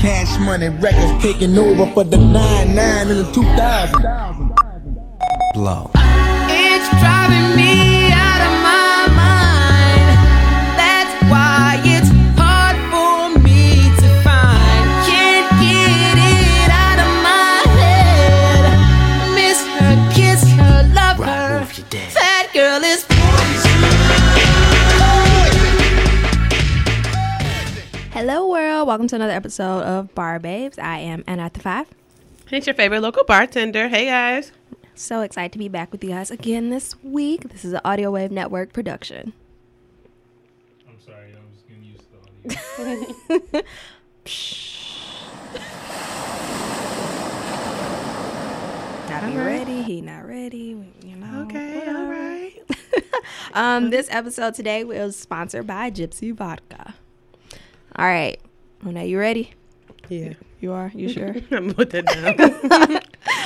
Cash money records taking over for the 9-9 in the 2000. Blow. Welcome to another episode of Bar Babes. I am Anna at the Five. And It's your favorite local bartender. Hey guys. So excited to be back with you guys again this week. This is an Audio Wave Network production. I'm sorry, I'm just getting used to the audio. Not be All right. ready. He not ready. You know. Okay, all right. Um, this episode today was sponsored by Gypsy Vodka. All right, Monet, you ready? Yeah. You are. You sure? I'm gonna put that down.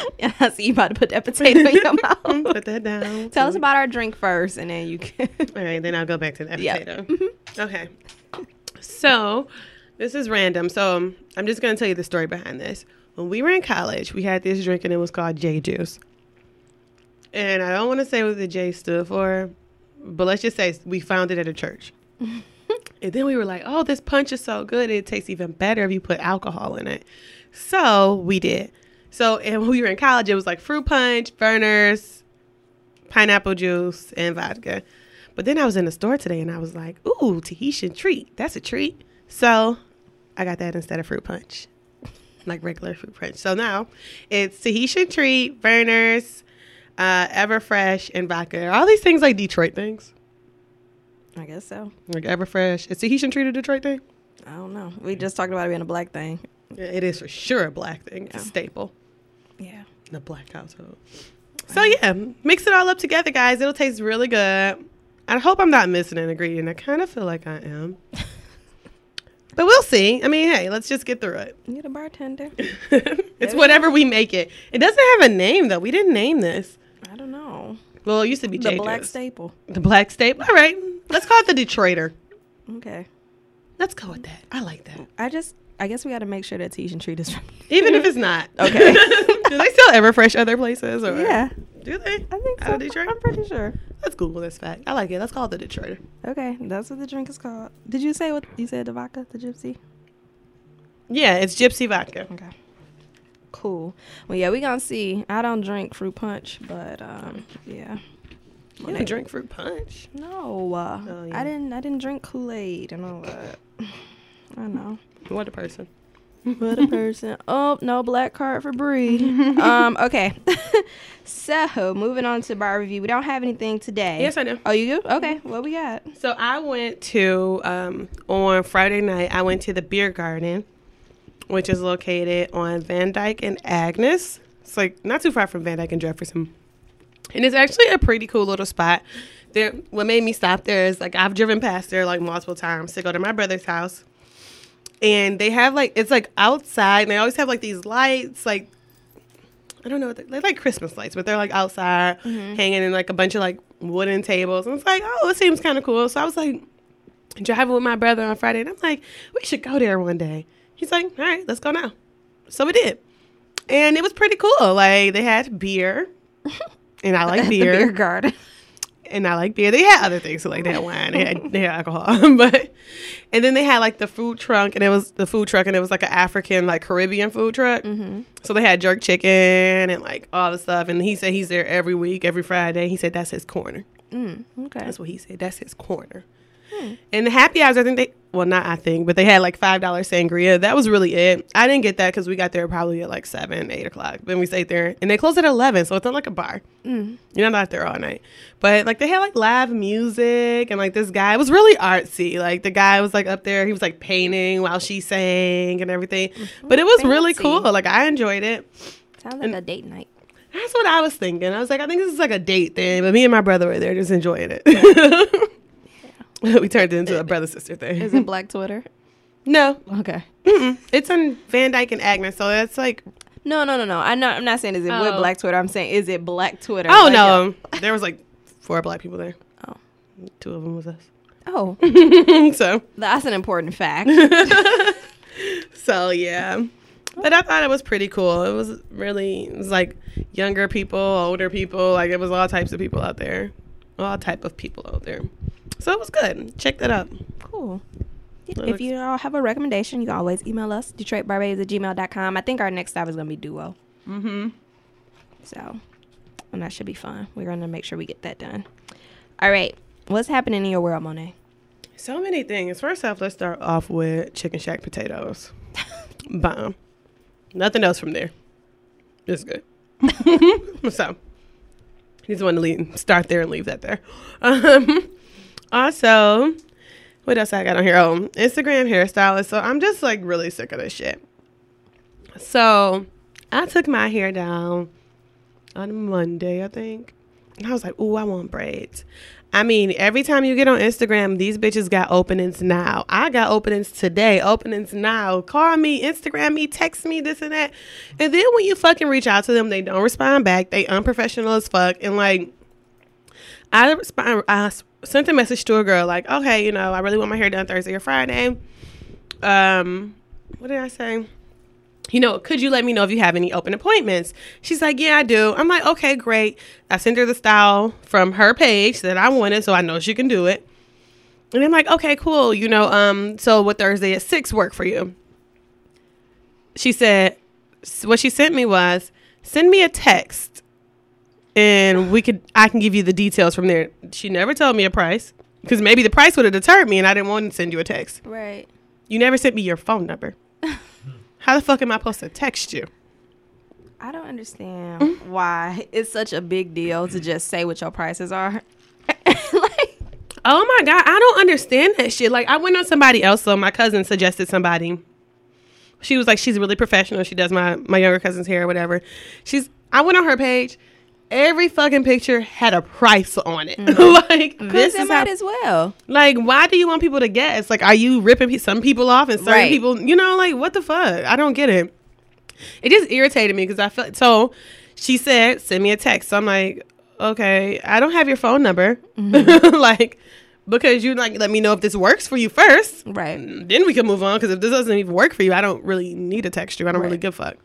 yeah, I see you about to put that potato in your mouth. put that down. Tell us about our drink first, and then you can. All right, then I'll go back to that Yeah. potato. Okay. So, this is random. So, um, I'm just going to tell you the story behind this. When we were in college, we had this drink and it was called J Juice. And I don't want to say what the J stood for, but let's just say we found it at a church. and then we were like, oh, this punch is so good. It tastes even better if you put alcohol in it. So, we did. So, and when we were in college, it was like fruit punch, Vernors, pineapple juice, and vodka. But then I was in the store today and I was like, ooh, Tahitian treat. That's a treat. So I got that instead of fruit punch, like regular fruit punch. So now it's Tahitian treat, Vernors, uh, Everfresh, and vodka. All these things like Detroit things? I guess so. Like Everfresh. Is Tahitian treat a Detroit thing? I don't know. We just talked about it being a black thing. Yeah, it is for sure a black thing. It's a staple Yeah. The black household. So yeah, mix it all up together, guys. It'll taste really good. I hope I'm not missing an ingredient. I kind of feel like I am. But we'll see. I mean, hey, let's just get through it. You're the bartender. it's whatever we make it. It doesn't have a name though. We didn't name this. I don't know. Well, it used to be The black staple. The black staple. All right, let's call it the Detroiter. Okay. Let's go with that. I like that. I just, I guess we got to make sure that Tahitian treat is. Even if it's not. Okay. do they still Everfresh other places? Or Yeah. Do they? I think Out so. of Detroit? I'm pretty sure. Let's Google this fact. I like it. Let's call it the Detroiter. Okay, that's what the drink is called. Did you say what you said? The vodka, the gypsy. Yeah, it's Gypsy vodka. Okay. Cool. Well, yeah, we gonna see. I don't drink fruit punch, but um, yeah. You don't drink fruit punch. No, uh, Oh, yeah. I didn't. I didn't drink Kool Aid and all that. I know. What a person. What a person. Oh no, black card for Bree. um. Okay. so moving on to bar review. We don't have anything today. Yes, I do. Oh, you do? Okay. What we got? So I went to um, on Friday night. I went to the beer garden, which is located on Van Dyke and Agnes. It's like not too far from Van Dyke and Jefferson, and it's actually a pretty cool little spot. There, what made me stop there is like I've driven past there like multiple times to go to my brother's house, and they have like it's like outside. And they always have like these lights, like I don't know, they're like Christmas lights, but they're like outside, mm-hmm. hanging in like a bunch of like wooden tables. And it's like, oh, it seems kind of cool. So I was like driving with my brother on Friday, and I'm like, we should go there one day. He's like, all right, let's go now. So we did, and it was pretty cool. Like they had beer, and I like beer beer garden. and I like beer. They had other things, so like they had wine, they had, they had alcohol, but and then they had like the food truck, and it was the food truck, and it was like an African, like Caribbean food truck. Mm-hmm. So they had jerk chicken and like all the stuff, and he said he's there every week, every Friday. He said that's his corner. Mm, okay. That's what he said. That's his corner. And the happy hours, I think they, well, not I think, but they had like $5 sangria. That was really it. I didn't get that because we got there probably at like 7, 8 o'clock. Then we stayed there and they closed at 11. So it's not like a bar. Mm. You're not out there all night. But like they had like live music and like this guy was really artsy. Like the guy was like up there, he was like painting while she sang and everything. But it was really cool. Like I enjoyed it. Sounds like a date night. That's what I was thinking. I was like, I think this is like a date thing, but me and my brother were there just enjoying it. we turned it into a brother sister thing. Is it Black Twitter? no, Okay. Mm-mm. it's on Van Dyke and Agnes, so that's like, No, no, no, no. I'm not. I'm not saying is it with Oh. Black Twitter. I'm saying is it Black Twitter? oh Like, no, there was like four black people there. Oh, two of them was us. Oh, so that's an important fact. so yeah. But I thought it was pretty cool. It was really it was like younger people, older people, like it was all types of people out there. All type of people out there. So it was good. Check that out. Cool. That If looks- you all have a recommendation, you can always email us, DetroitBarBabes at gmail.com. I think our next stop is going to be Duo. Mm-hmm. So, and that should be fun. We're going to make sure we get that done. All right. What's happening in your world, Monet? So many things. First off, let's start off with chicken shack potatoes. Bomb. Nothing else from there. It's good. so, just want to leave, start there and leave that there. Um, also, what else I got on here? Oh, Instagram hairstylist. So I'm just like really sick of this shit. So I took my hair down on Monday, I think. And I was like, ooh, I want braids. I mean, every time you get on Instagram, these bitches got openings now. I got openings today, openings now. Call me, Instagram me, text me, this and that. And then when you fucking reach out to them, they don't respond back. They unprofessional as fuck. And like, I respond, I sent a message to a girl like, okay, you know, I really want my hair done Thursday or Friday. Um, what did I say? you know, could you let me know if you have any open appointments? She's like, yeah, I do. I'm like, okay, great. I sent her the style from her page that I wanted, so I know she can do it. And I'm like, okay, cool. You know, um, so what Thursday at six work for you? She said, what she sent me was, send me a text, and we could, I can give you the details from there. She never told me a price because maybe the price would have deterred me, and I didn't want to send you a text. Right. You never sent me your phone number. How the fuck am I supposed to text you? I don't understand mm. why it's such a big deal to just say what your prices are. like, Oh my god, I don't understand that shit. Like I went on somebody else, so my cousin suggested somebody. She was like, she's really professional. She does my my younger cousin's hair or whatever. She's I went on her page. Every fucking picture had a price on it. Mm-hmm. like this is might how, as well. like why do you want people to guess? Like are you ripping pe- some people off and certain Right. people? You know, like what the fuck? I don't get it. It just irritated me because I felt so. She said, "Send me a text." So I'm like, "Okay, I don't have your phone number, mm-hmm. like because you like let me know if this works for you first, Right. Then we can move on. Because if this doesn't even work for you, I don't really need to text you. I don't really give a fuck."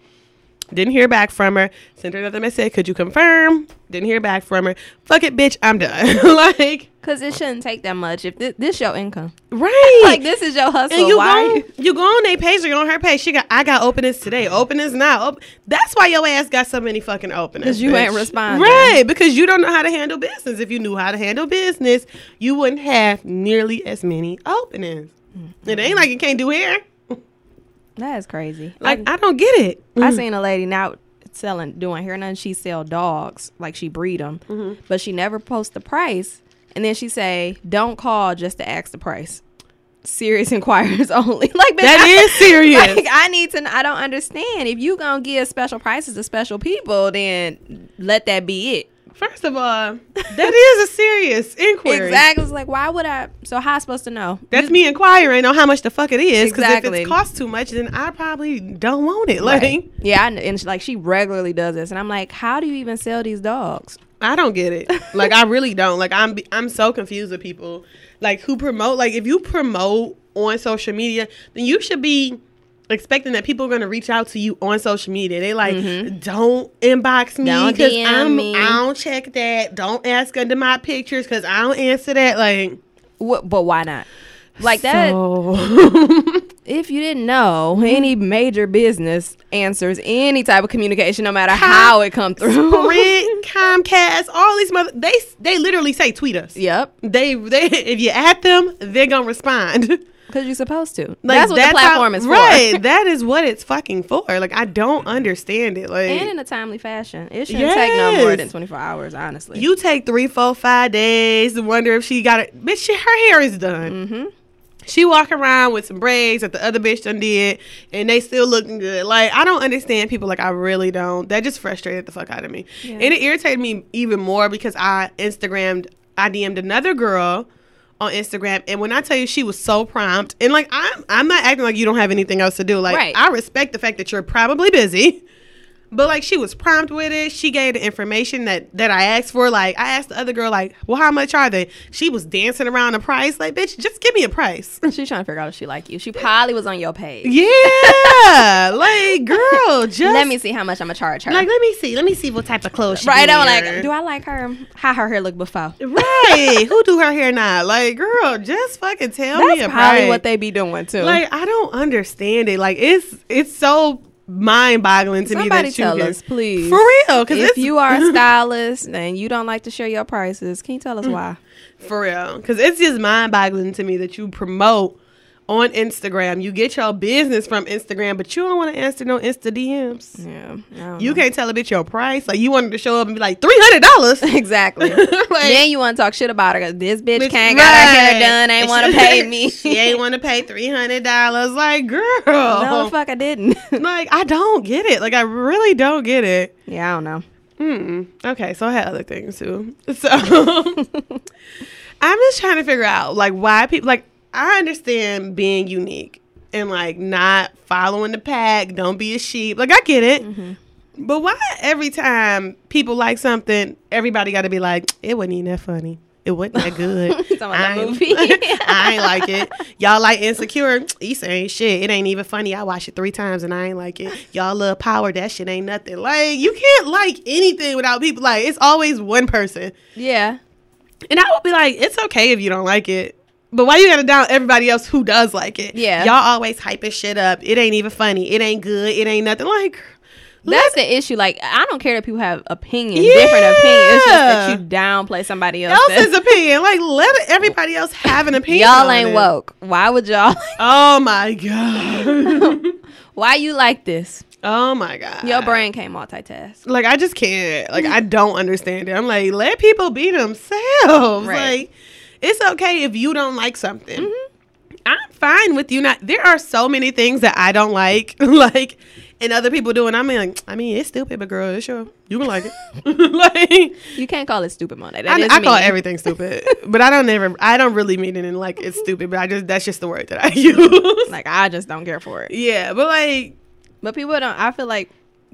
Didn't hear back from her. Sent her another message. Could you confirm? Didn't hear back from her. Fuck it, bitch. I'm done. like, Because it shouldn't take that much if thi- this your income. right? Like, this is your hustle. And you Why? go, you go on their page or you on her page. She got, I got openings today. Openings now. Op- That's why your ass got so many fucking openings. 'Cause you ain't bitch. responding. right? Because you don't know how to handle business. If you knew how to handle business, you wouldn't have nearly as many openings. Mm-hmm. It ain't like you can't do hair. That is crazy. Like I, I don't get it. I seen a lady now selling, doing hair and she sell dogs. Like, she breed them. Mm-hmm. But she never post the price. And then she say, don't call just to ask the price. Serious inquiries only. like, bitch, That I- is serious. Like, I need to. I don't understand. If you gonna give special prices to special people, then let that be it. First of all, that is a serious inquiry. Exactly. It's like, why would I? So how I supposed to know? That's me inquiring on how much the fuck it is. Because if it costs too much, then I probably don't want it. Like, Right. Yeah, I, and she, like she regularly does this, and I'm like, how do you even sell these dogs? I don't get it. Like I really don't. Like I'm I'm so confused with people like who promote like if you promote on social media, then you should be expecting that people are going to reach out to you on social media. They like don't inbox me Mm-hmm. DM I'm me. I don't check that. Don't ask under my pictures cuz I don't answer that like What, but why not? Like that. so- If you didn't know, any major business answers any type of communication, no matter how it come through. Sprint, Comcast, all these mother they they literally say tweet us. yep, They they if you at them, they're going to respond. because you're supposed to. Like, that's what the platform is for. Right. that is what it's fucking for. Like I don't understand it. Like and in a timely fashion. It shouldn't take no more than 24 hours, honestly. you take three, four, five days to wonder if she got it. Bitch, she, her hair is done. mm-hmm. She walk around with some braids that the other bitch done did, and they still looking good. Like I don't understand people. Like I really don't. That just frustrated the fuck out of me, Yeah. and it irritated me even more because I Instagrammed, I DM'd another girl on Instagram, and when I tell you she was so prompt, and like I'm, I'm not acting like you don't have anything else to do. Like Right. I respect the fact that you're probably busy. But like she was prompt with it. She gave the information that that I asked for. Like I asked the other girl, like, well, how much are they? She was dancing around the price. Like, bitch, just give me a price. She's trying to figure out if she like you. She probably was on your page. Yeah, like girl, just Let me see how much I'm gonna charge her. like let me see, let me see what type of clothes. She right on, like, do I like her? How her hair look before? right? Who do her hair now? Like, girl, just fucking tell me That's a probably price. what they be doing too. like. I don't understand it. Like, it's it's so mind boggling to Somebody me that you tell can- us, please. for real. Because if you are a stylist and you don't like to share your prices, can you tell us mm. why? For real. Because it's just mind boggling to me that you promote on Instagram. You get your business from Instagram, but you don't want to answer no Insta DMs. Yeah, You know. can't tell a bitch your price. Like, you wanted to show up and be like, $300. exactly. Like- then you want to talk shit about her. 'cause This bitch, Bitch, can't got her hair done. Ain't want to pay me. she ain't want to pay $300. Like, girl. no, fuck, I didn't. Like, I don't get it. Like, I really don't get it. yeah, I don't know. Okay, so I had other things too. So I'm just trying to figure out like why people like I understand being unique and like not following the pack, don't be a sheep. Like I get it. Mm-hmm. But why every time people like something, everybody got to be like, it wasn't even that funny. It wasn't that good. That I ain't- movie. I ain't like it. Y'all like Insecure? Issa ain't shit. It ain't even funny. I watched it three times and I ain't like it. Y'all love Power? That shit ain't nothing. Like you can't like anything without people. Like it's always one person. Yeah. And I would be like, it's okay if you don't like it. But why you gotta down everybody else who does like it? Yeah. Y'all always hyping shit up. It ain't even funny. It ain't good. It ain't nothing. Like That's the issue. Like, I don't care that people have opinions, different opinions. It's just that you downplay somebody else. else's opinion. Like let everybody else have an opinion. y'all ain't it. woke. Why would y'all? Oh my god. Why you like this? oh my god. Your brain can't multitask. Like I just can't. Like I don't understand it. I'm like, let people be themselves. Right. Like it's okay if you don't like something. Mm-hmm. I'm fine with you not. There are so many things that I don't like, like, and other people do, and I'm like, I mean, it's stupid, but girl, it's sure you can like it. like, You can't call it stupid Monday. That I, I call everything stupid, but I don't never. I don't really mean it in like it's stupid, but I just that's just the word that I use. Like I just don't care for it. yeah, but like But people don't. I feel like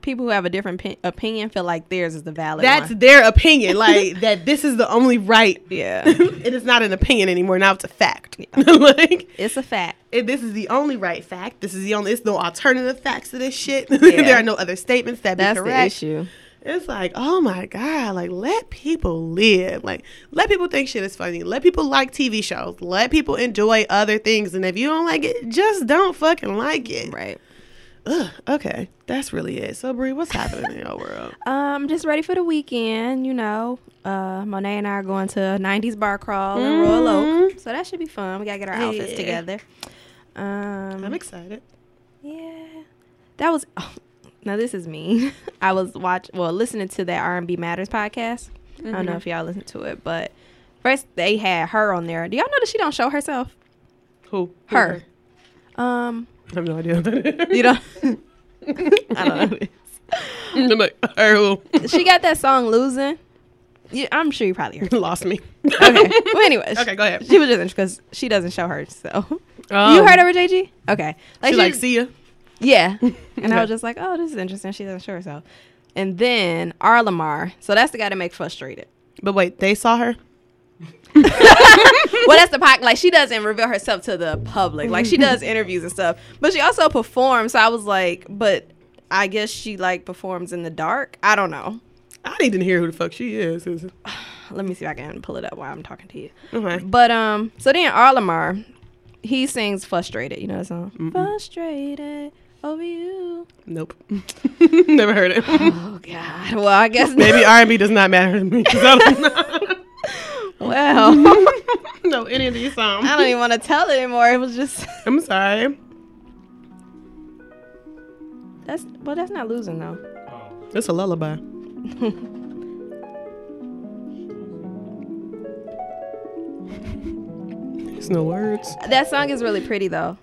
people who have a different pi- opinion feel like theirs is the valid that's one. their opinion. Like that, this is the only right Yeah, it is not an opinion anymore. Now it's a fact. like it's a fact. it, this is the only right fact. This is the only. It's no alternative facts to this shit. there are no other statements that That's be the issue. It's like, oh my god, like let people live. Like let people think shit is funny. Let people like TV shows. Let people enjoy other things. And if you don't like it, just don't fucking like it. Right. Ugh, okay, that's really it. So Brie, what's happening in your world? Um, just ready for the weekend. You know, uh, Monet and I are going to a '90s bar crawl in Royal Oak, so that should be fun. We gotta get our outfits Yeah. together. Um, I'm excited. Yeah, that was. Oh, now this is me. I was watch well listening to that R and B Matters podcast. I don't know if y'all listen to it, but first they had her on there. Do y'all know that she don't show herself? Who? Who Her. Um, I have no idea. you don't. I don't know. Mm, I'm like, her? She got that song "Losing." Yeah, I'm sure you probably heard. Lost me. Okay. well, anyways. Okay, go ahead. She was just because she doesn't show her. So Oh. you um, heard of her, JG? Okay. She she- like, see ya. Yeah. And I was just like, oh, this is interesting. She doesn't show herself. And then R.LUM.R. So that's the guy that make frustrated. But wait, they saw her. well, that's the part. Like she doesn't reveal herself to the public. Like she does interviews and stuff, but she also performs. So I was like, but I guess she like performs in the dark. I don't know. I need to hear who the fuck she is. Let me see if I can pull it up while I'm talking to you. Okay. But um, so then R.LUM.R, he sings "Frustrated." You know the song? Frustrated over you. Nope. Never heard it. Oh God. Well, I guess Maybe R&B does not matter to me. I don't know, Well, know any of these songs. I don't even want to tell it anymore. It was just I'm sorry. that's well, that's not losing though. Oh, It's a lullaby. There's no words. That song is really pretty though.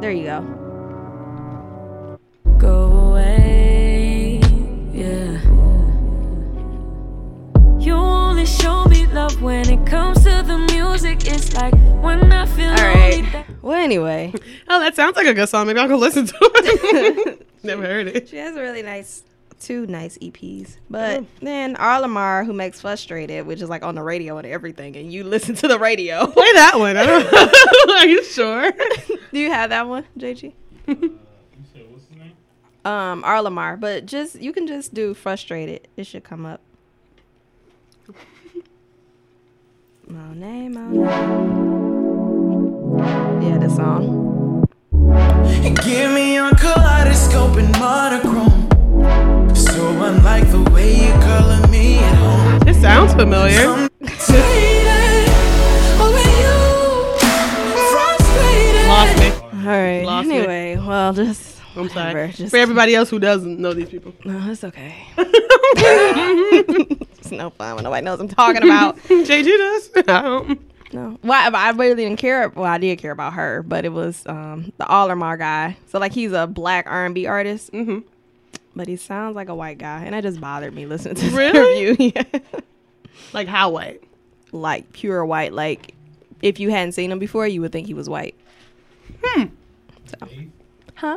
there you go. go away. Yeah. You only show me love when it comes to the music. It's like when I feel All right. that- Well, anyway, Oh, that sounds like a good song. Maybe I'll go listen to it. Never heard it. she has a really nice, two nice EPs. But then R.LUM.R, who makes Frustrated, which is like on the radio and everything, and you listen to the radio. Play that one. I don't Are you sure? Do you have that one, JG? Uh, you said what's his name? Um, R.LUM.R, but just you can just do Frustrated. It should come up. Monet, Monet. Yeah, the song. Give me your kaleidoscope and monochrome. So unlike the way you color me at home. It sounds familiar. I'm faded over you. Frustrated. Lost me. All right. Lost me. anyway, well, just I'm sorry. whatever, Just For everybody else who doesn't know these people. No, it's okay. it's no fun when nobody knows I'm talking about. JG does. No, well, I, I really didn't care. Well, I did care about her, but it was um, the R.LUM.R guy. So like, he's a black R&B artist, hmm but he sounds like a white guy, and that just bothered me listening to this Really? interview. yeah. Like how white? like pure white. Like if you hadn't seen him before, you would think he was white. Hmm. Dave? Huh?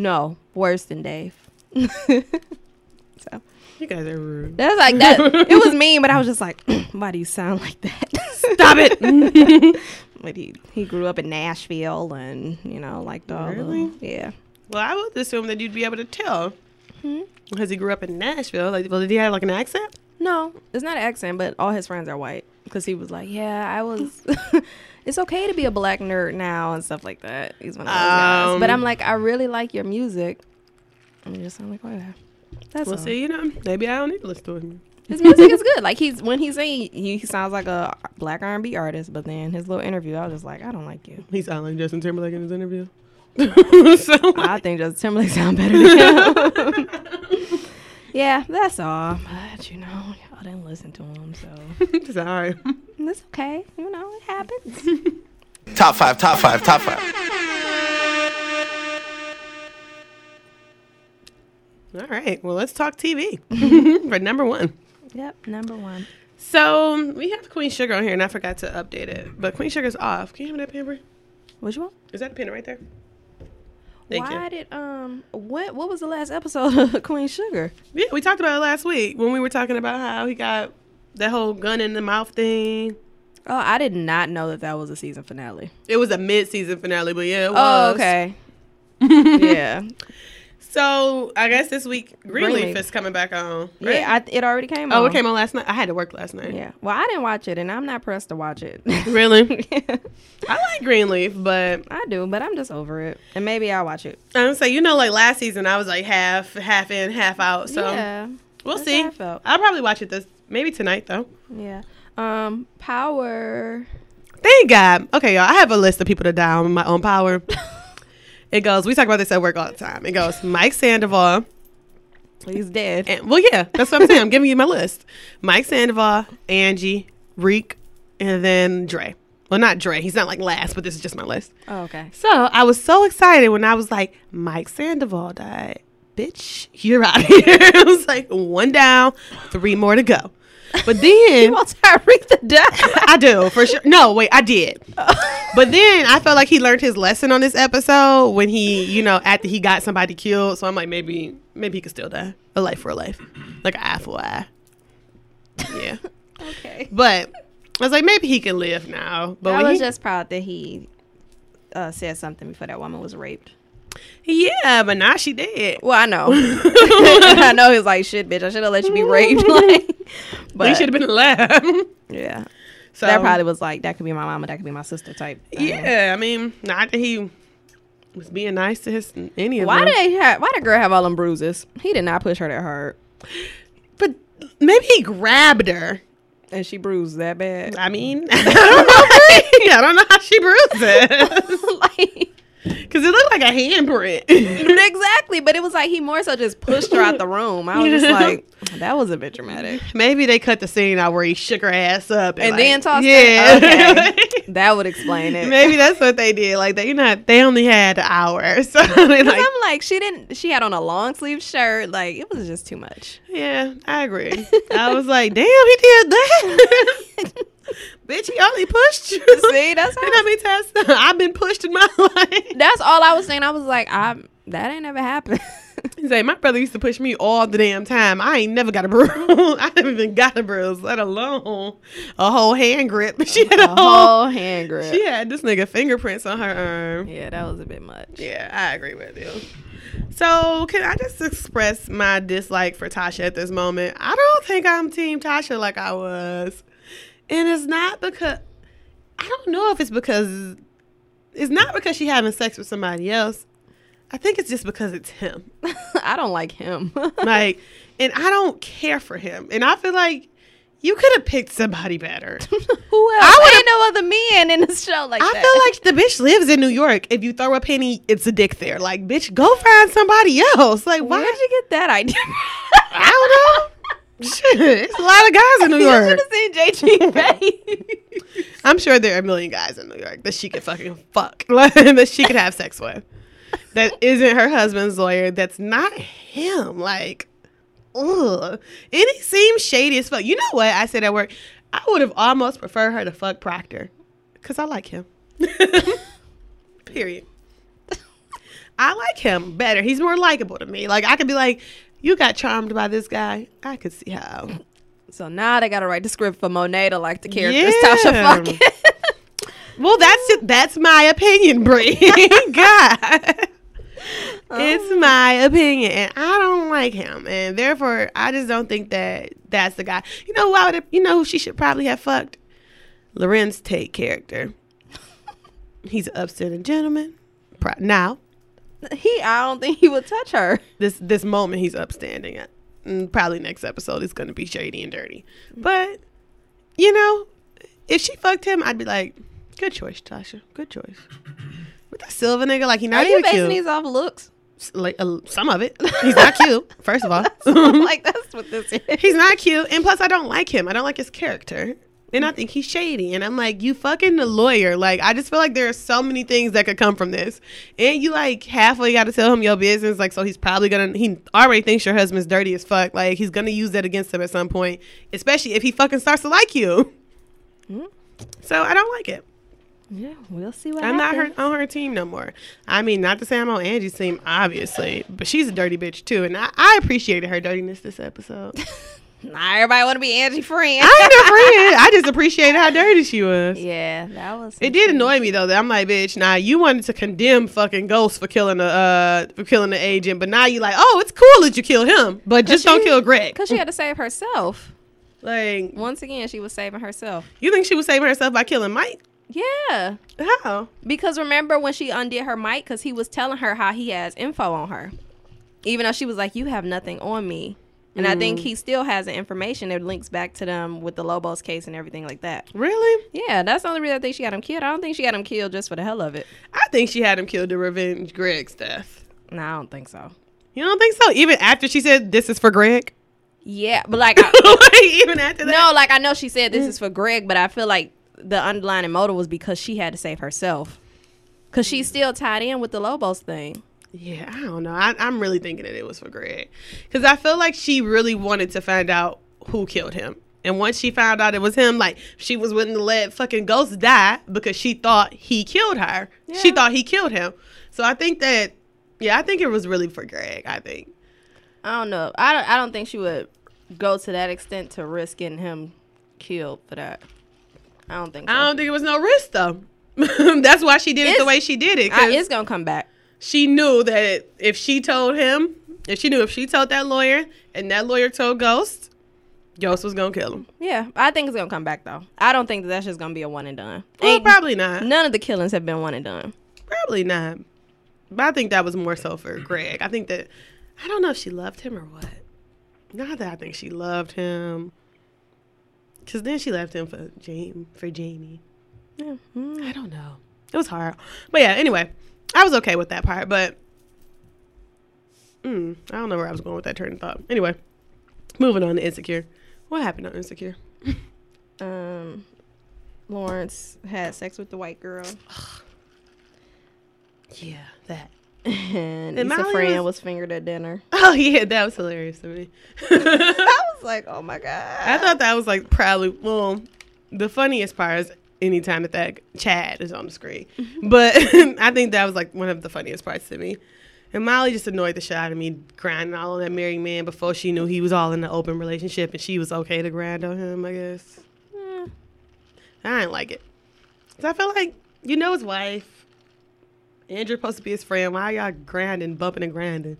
No, worse than Dave. so You guys are rude. that's like that. it was mean, but I was just like, why do you sound like that? Stop it. but he he grew up in Nashville and you know like the Really? yeah well, I would assume that you'd be able to tell. Hmm? Because he grew up in Nashville. Like, well, did he have like an accent? no it's not an accent but all his friends are white because he was like yeah I was it's okay to be a black nerd now and stuff like that he's one of those guys but Um, I'm like I really like your music and you just sound like whatever that's We'll all. see. You know, maybe I don't need to listen to him. his music is good like he's when he's singing he sounds like a black R&B artist but then his little interview I was just like I don't like you He sounded like Justin Timberlake in his interview. so, I think Justin Timberlake sound better than him. yeah, that's all. But you know, y'all didn't listen to him, so sorry. that's okay. You know, it happens. Top five, top five, top five. All right. Well, let's talk TV for number one. yep, number one. So we have Queen Sugar on here, and I forgot to update it. But Queen Sugar's off. Can you have me that pamper? Which one? Is that a pin right there? Thank Why you. did um what what was the last episode of Queen Sugar? Yeah, we talked about it last week when we were talking about how he got that whole gun in the mouth thing. Oh, I did not know that that was a season finale. It was a mid-season finale, but yeah, it was. Oh, okay. yeah, So I guess this week Greenleaf is coming back on. right? yeah. I, it already came. oh, on. it came on last night. I had to work last night. Yeah. Well, I didn't watch it, and I'm not pressed to watch it. Really? I like Greenleaf, but I do, but I'm just over it, and maybe I'll watch it. I'm gonna say you know, like last season, I was like half, half in, half out. So yeah. we'll see. I'll probably watch it this maybe tonight though. Yeah. Um, Power. Thank God. Okay, y'all. I have a list of people to die on my own power. it goes. We talk about this at work all the time. It goes. Mike Sandoval. He's dead. And, well, yeah, that's what I'm saying. I'm giving you my list. Mike Sandoval, Angie, Reek, and then Dre. Well, not Dre. He's not like last, but this is just my list. oh, okay. So I was so excited when I was like, Mike Sandoval died. Bitch, you're out of here. I was like, one down, three more to go. But then Well, Tariq the death. I do for sure. No, wait, I did. But then I felt like he learned his lesson on this episode when he, you know, after he got somebody killed. So I'm like, maybe, maybe he could still die. A life for a life, like an eye for an eye. Yeah, okay. but I was like, maybe he can live now. But I was he- just proud that he uh, said something before that woman was raped. Yeah, but now she did. Well, I know. I know. He's like, shit, bitch. I should have let you be raped. like, but he should have been alive. yeah. so that probably was like that could be my mama, that could be my sister type. thing. Yeah, I mean, not that he was being nice to his any of Why them. did they have? Why did girl have all them bruises? He did not push her that hard, but maybe he grabbed her. and she bruised that bad. I mean, I don't know. I don't know how she bruised it like because it looked like a handprint. exactly, but it was like he more so just pushed her out the room. I was just like, that was a bit dramatic. Maybe they cut the scene out where he shook her ass up And like- then tossed her? Yeah, That would explain it. maybe that's what they did. Like they, you know, they only had an hour, so like, I'm like, she didn't. She had on a long sleeve shirt. Like it was just too much. yeah, I agree. I was like, damn, he did that. Bitch, he only pushed you. See, that's how You know how many times I've been pushed in my life? That's all I was saying. I was like, I that ain't never happened. He's like, my brother used to push me all the damn time. I ain't never got a bruise. I haven't even got a bruise, let alone a whole hand grip. She had a, a whole. whole hand grip. She had this nigga fingerprints on her arm. Yeah, that was a bit much. Yeah, I agree with you. So, can I just express my dislike for Tasha at this moment? I don't think I'm Team Tasha like I was. And it's not because, I don't know if it's because, it's not because she having sex with somebody else. I think it's just because it's him. I don't like him. Like, and I don't care for him. And I feel like you could have picked somebody better. Who else? I would've- ain't no other men in the show like I that. feel like the bitch lives in New York. If you throw a penny, it's a dick there. Like, bitch, go find somebody else. Like, why? Where'd you get that idea? I know. It's a lot of guys in New you York. should have seen JG face. I'm sure there are a million guys in New York that she could fucking fuck, that she could have sex with. That isn't her husband's lawyer. That's not him. Like, ugh. And he seems shady as fuck. You know what? I said at work, I would have almost preferred her to fuck Proctor because I like him. Period. I like him better. He's more likable to me. Like, I could be like, you got charmed by this guy. I could see how. so now they gotta write the script for Monet to like the characters Yeah. Tasha fucking. Well, that's it. That's my opinion, Brie. God. It's um, my opinion, and I don't like him, and therefore, I just don't think that that's the guy. You know who I would? You know who she should probably have fucked? Larenz Tate character. He's an upstanding gentleman. Pro- Now, he, I don't think he would touch her. this this moment, he's upstanding. And probably next episode is going to be shady and dirty. But you know, if she fucked him, I'd be like, good choice, Tasha. Good choice. With that silver nigga, like he Are not you basing cute. these off looks? Like uh, some of it. He's not cute. First of all, like that's what this is. he's not cute, and plus, I don't like him. I don't like his character, and I think he's shady. And I'm like, you fucking the lawyer. Like, I just feel like there are so many things that could come from this, and you like halfway got to tell him your business. Like, so he's probably gonna. He already thinks your husband's dirty as fuck. Like, he's gonna use that against him at some point, especially if he fucking starts to like you. Mm-hmm. So I don't like it. Yeah, we'll see what I'm not her on her team no more. I mean, not to say I'm on Angie's team, obviously, but she's a dirty bitch too, and I, I appreciated her dirtiness this episode. Nah, everybody want to be Angie friend. I ain't her friend. I just appreciated how dirty she was. yeah, that was. It did annoy me though that I'm like, bitch. Now you wanted to condemn fucking Ghost for killing the uh for killing the agent, but now you're like, oh, it's cool that you kill him, but just don't kill Greg. because she had to save herself. Like, Once again, she was saving herself. you think she was saving herself by killing Mike? Yeah, How? because remember when she undid her mic because he was telling her how he has info on her, even though she was like, "You have nothing on me." And I think mm. he still has the information that links back to them with the Lobos case and everything like that. Really? Yeah, that's the only reason I think she got him killed. I don't think she got him killed just for the hell of it. I think she had him killed to revenge Greg's death. No, I don't think so. You don't think so? Even after she said this is for Greg? Yeah, but like, I, Even after that? no, like I know she said this mm. is for Greg, but I feel like the underlying motive was because she had to save herself. Cause she's still tied in with the Lobos thing. Yeah, I don't know. I, I'm really thinking that it was for Greg. Because I feel like she really wanted to find out who killed him. And once she found out it was him, like, she was willing to let fucking Ghost die because she thought he killed her. She thought he killed him. So I think that, yeah, I think it was really for Greg, I think. I don't know. I don't, I don't think she would go to that extent to risk getting him killed for that. I don't think so. I don't think it was no risk, though. That's why she did it the way she did it. I- it's gonna come back. She knew that if she told him, if she knew if she told that lawyer and that lawyer told Ghost, Ghost was gonna kill him. Yeah, I think it's gonna come back though. I don't think that that's just gonna be a one and done. Well, Ain't- probably not. None of the killings have been one and done. Probably not. But I think that was more so for Greg. I think that I don't know if she loved him or what. Not that I think she loved him. Cause then she left him for Jamie for Jamie. Yeah. Mm. I don't know. It was hard. But yeah, anyway. I was okay with that part, but mm, I don't know where I was going with that train of thought. Anyway, moving on to Insecure. What happened on Insecure? Um, Lawrence had sex with the white girl, Yeah, that. and, And Issa Fran was- was fingered at dinner. Oh yeah, that was hilarious to me. I was like, oh my god. I thought that was like probably well, the funniest part is anytime that that Chad is on the screen. Mm-hmm. But I think that was like one of the funniest parts to me. And Molly just annoyed the shit out of me, grinding all on that married man before she knew he was all in an open relationship and she was okay to grind on him, I guess. Mm. I didn't like it. So I feel like, you know his wife. Andrew's supposed to be his friend. Why y'all grinding, bumping and grinding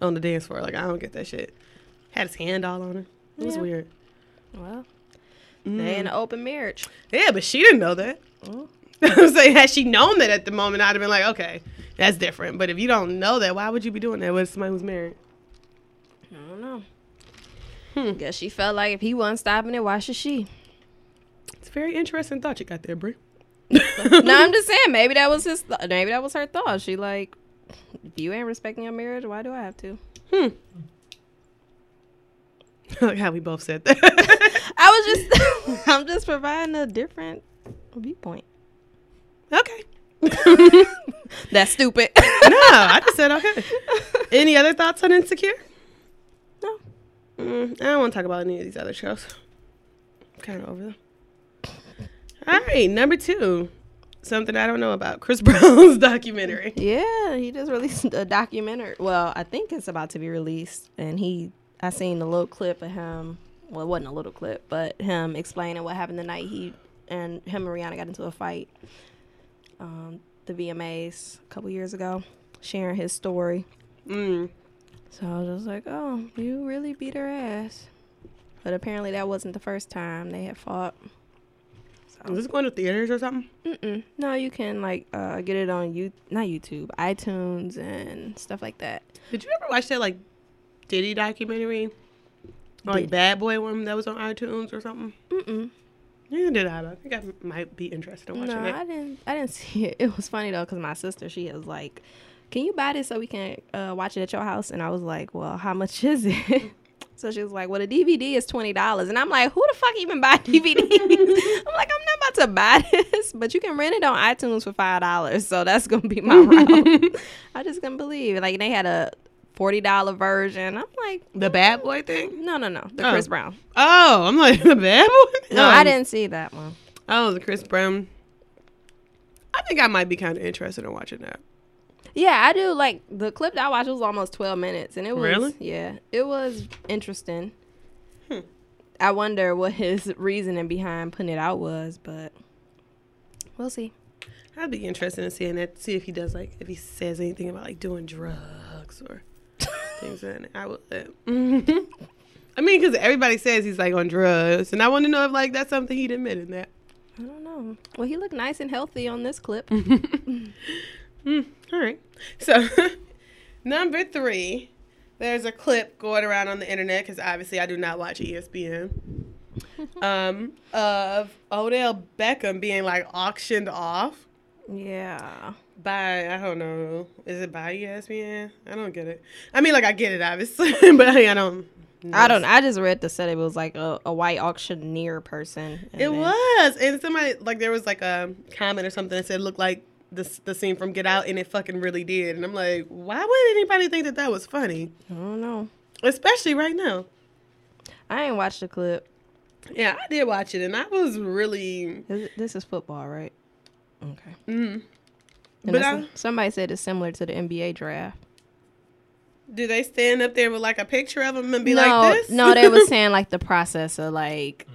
on the dance floor? Like, I don't get that shit. Had his hand all on her. It was Yeah. weird. Well, they in an open marriage. Yeah, but she didn't know that. Oh. I'm saying, had she known that at the moment, I'd have been like, okay, that's different. But if you don't know that, why would you be doing that with somebody who's married? I don't know. Hmm. Guess she felt like if he wasn't stopping it, why should she? It's a very interesting thought you got there, Brie. no, I'm just saying. Maybe that was his. Th- maybe that was her thought. She like, if you ain't respecting your marriage, why do I have to? Hmm. like how we both said that. I was just. I'm just providing a different viewpoint. okay. That's stupid. No, I just said okay. Any other thoughts on Insecure? No. Mm, I don't want to talk about any of these other shows. kind of over them. All right, number two. Something I don't know about Chris Brown's documentary. Yeah, he just released a documentary. Well, I think it's about to be released, and he, I seen a little clip of him. Well, it wasn't a little clip, but him explaining what happened the night he and him and Rihanna got into a fight. Um, the VMAs a couple years ago, sharing his story. Mm. So I was just like, "Oh, you really beat her ass," but apparently that wasn't the first time they had fought. Is this going to theaters or something? Mm-mm. No, you can like uh, get it on you, not YouTube, iTunes and stuff like that. Did you ever watch that like Diddy documentary? Like Bad Boy one that was on iTunes or something? Mm-mm. Neither did I. I think I might be interested in watching No, it. I didn't. I didn't see it. It was funny though, cause my sister, she was like, "Can you buy this so we can uh, watch it at your house?" And I was like, "Well, how much is it?" so she was like, "Well, the DVD is twenty dollars." And I'm like, "Who the fuck even buy DVDs?" I'm like, "I'm not about to buy this, but you can rent it on iTunes for five dollars." So that's gonna be my route. I just couldn't believe it. Like they had a forty dollar version. I'm like, The Bad Boy thing? no, no, no, the Oh. Chris Brown. Oh, I'm like the Bad Boy. No, Oh. I didn't see that one. Oh, the Chris Brown. I think I might be kind of interested in watching that. Yeah, I do. Like the clip that I watched was almost twelve minutes, and it was Really? yeah, it was interesting. Hmm. I wonder what his reasoning behind putting it out was, but we'll see. I'd be interested in seeing that. See if he does like if he says anything about like doing drugs or things. And I would. Uh, I mean, because everybody says he's like on drugs, and I want to know if like that's something he'd admit in that. I don't know. Well, he looked nice and healthy on this clip. Mm, all right. So, number three, there's a clip going around on the internet because obviously I do not watch ESPN. Um, of Odell Beckham being like auctioned off yeah, by I don't know, is it by ESPN? I don't get it. I mean, like I get it obviously, but I, I don't. I don't. I just read the set. It was like a, a white auctioneer person. It then- was, and somebody like there was like a comment or something that said looked like the the scene from Get Out, and it fucking really did. And I'm like, why would anybody think that that was funny? I don't know. Especially right now. I ain't watched the clip. Yeah, I did watch it, and I was really. Is This is football, right? Okay. Mm, And but I, somebody said it's similar to the NBA draft. do they stand up there with like a picture of them and be no, like this? no, they were saying like the process of like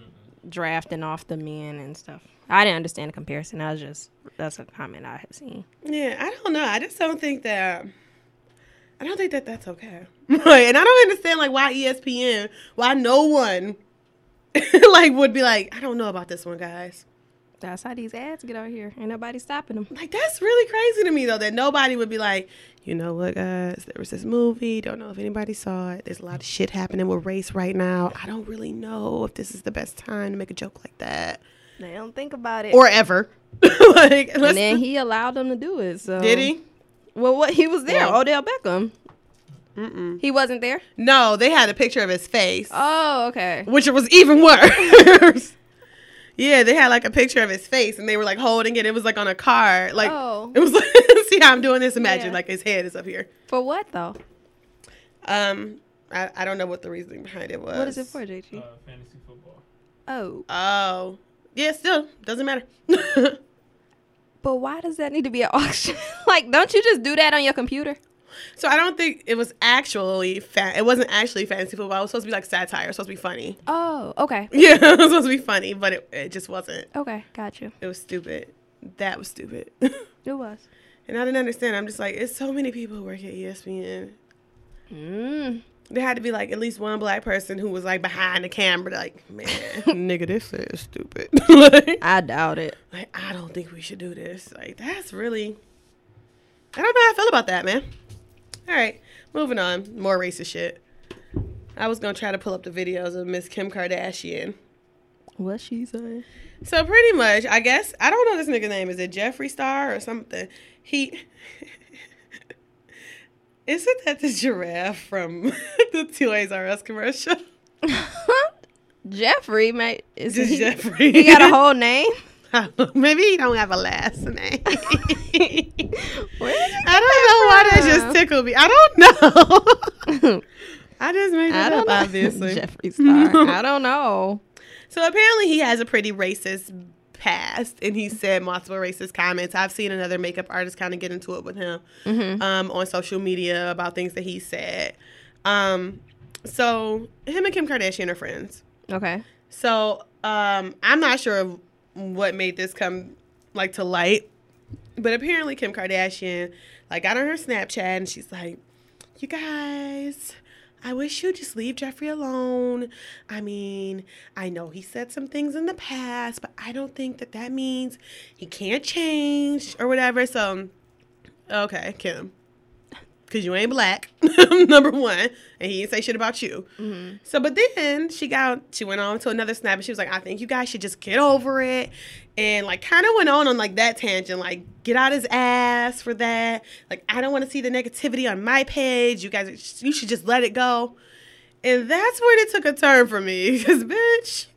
drafting off the men and stuff. I didn't understand the comparison. I was just that's a comment I have seen. Yeah, I don't know. I just don't think that. I don't think that that's okay. Right, and I don't understand like why ESPN, why no one, like would be like, I don't know about this one, guys. That's how these ads get out here. Ain't nobody stopping them. Like that's really crazy to me though that nobody would be like, you know what, guys? There was this movie. Don't know if anybody saw it. There's a lot of shit happening with race right now. I don't really know if this is the best time to make a joke like that They don't think about it. or ever. like, and then he allowed them to do it. So did he? Well, what he was there, Well- Odell Beckham. Mm-mm. He wasn't there. No, they had a picture of his face. Oh, okay. which was even worse. yeah, they had like a picture of his face, and they were like holding it. It was like on a card. Like Oh. it was like, see how I'm doing this? Imagine Yeah. like his head is up here. For what though? Um, I, I don't know what the reasoning behind it was. What is it for, JG? Uh, fantasy football. Oh, Oh, Yeah, still doesn't matter. But why does that need to be an auction? like, don't you just do that on your computer? So I don't think it was actually fa- it wasn't actually fantasy football. It was supposed to be like satire. It was supposed to be funny. Oh, okay. Yeah, it was supposed to be funny, but it, it just wasn't. Okay, got you. It was stupid. That was stupid. It was. and I didn't understand. I'm just like, it's so many people who work at ESPN. Mm. There had to be like at least one black person who was like behind the camera, like, man, nigga, this is stupid. like, I doubt it. like, I don't think we should do this. Like, that's really. I don't know how I feel about that, man. All right, moving on. More racist shit. I was gonna try to pull up the videos of Miss Kim Kardashian. What she say? So pretty much, I guess I don't know this nigga name. Is it Jeffree Star or something? He isn't that the giraffe from the Toys R Us commercial? Jeffrey, mate. Is Just he, Jeffrey. he got a whole name? Maybe he don't have a last name. I don't know why that just tickled me. I don't know. I just made I that don't up, know. obviously. Jeffree Star. I don't know. So apparently he has a pretty racist past, and he said multiple racist comments. I've seen another makeup artist kind of get into it with him um, on social media about things that he said. Um, so him and Kim Kardashian are friends. Okay. So um, I'm not sure of what made this come like to light, but apparently Kim Kardashian like got on her Snapchat and she's like, "You guys." I wish you'd just leave Jeffree alone. I mean, I know he said some things in the past, but I don't think that that means he can't change or whatever. So, okay, Kim, because you ain't black, number one, and he didn't say shit about you. Mm-hmm. So, but then she got, she went on to another snap and she was like, I think you guys should just get over it. And like, kind of went on on like that tangent, like, get out his ass for that. Like, I don't want to see the negativity on my page. You guys, you should just let it go. And that's when it took a turn for me because, bitch,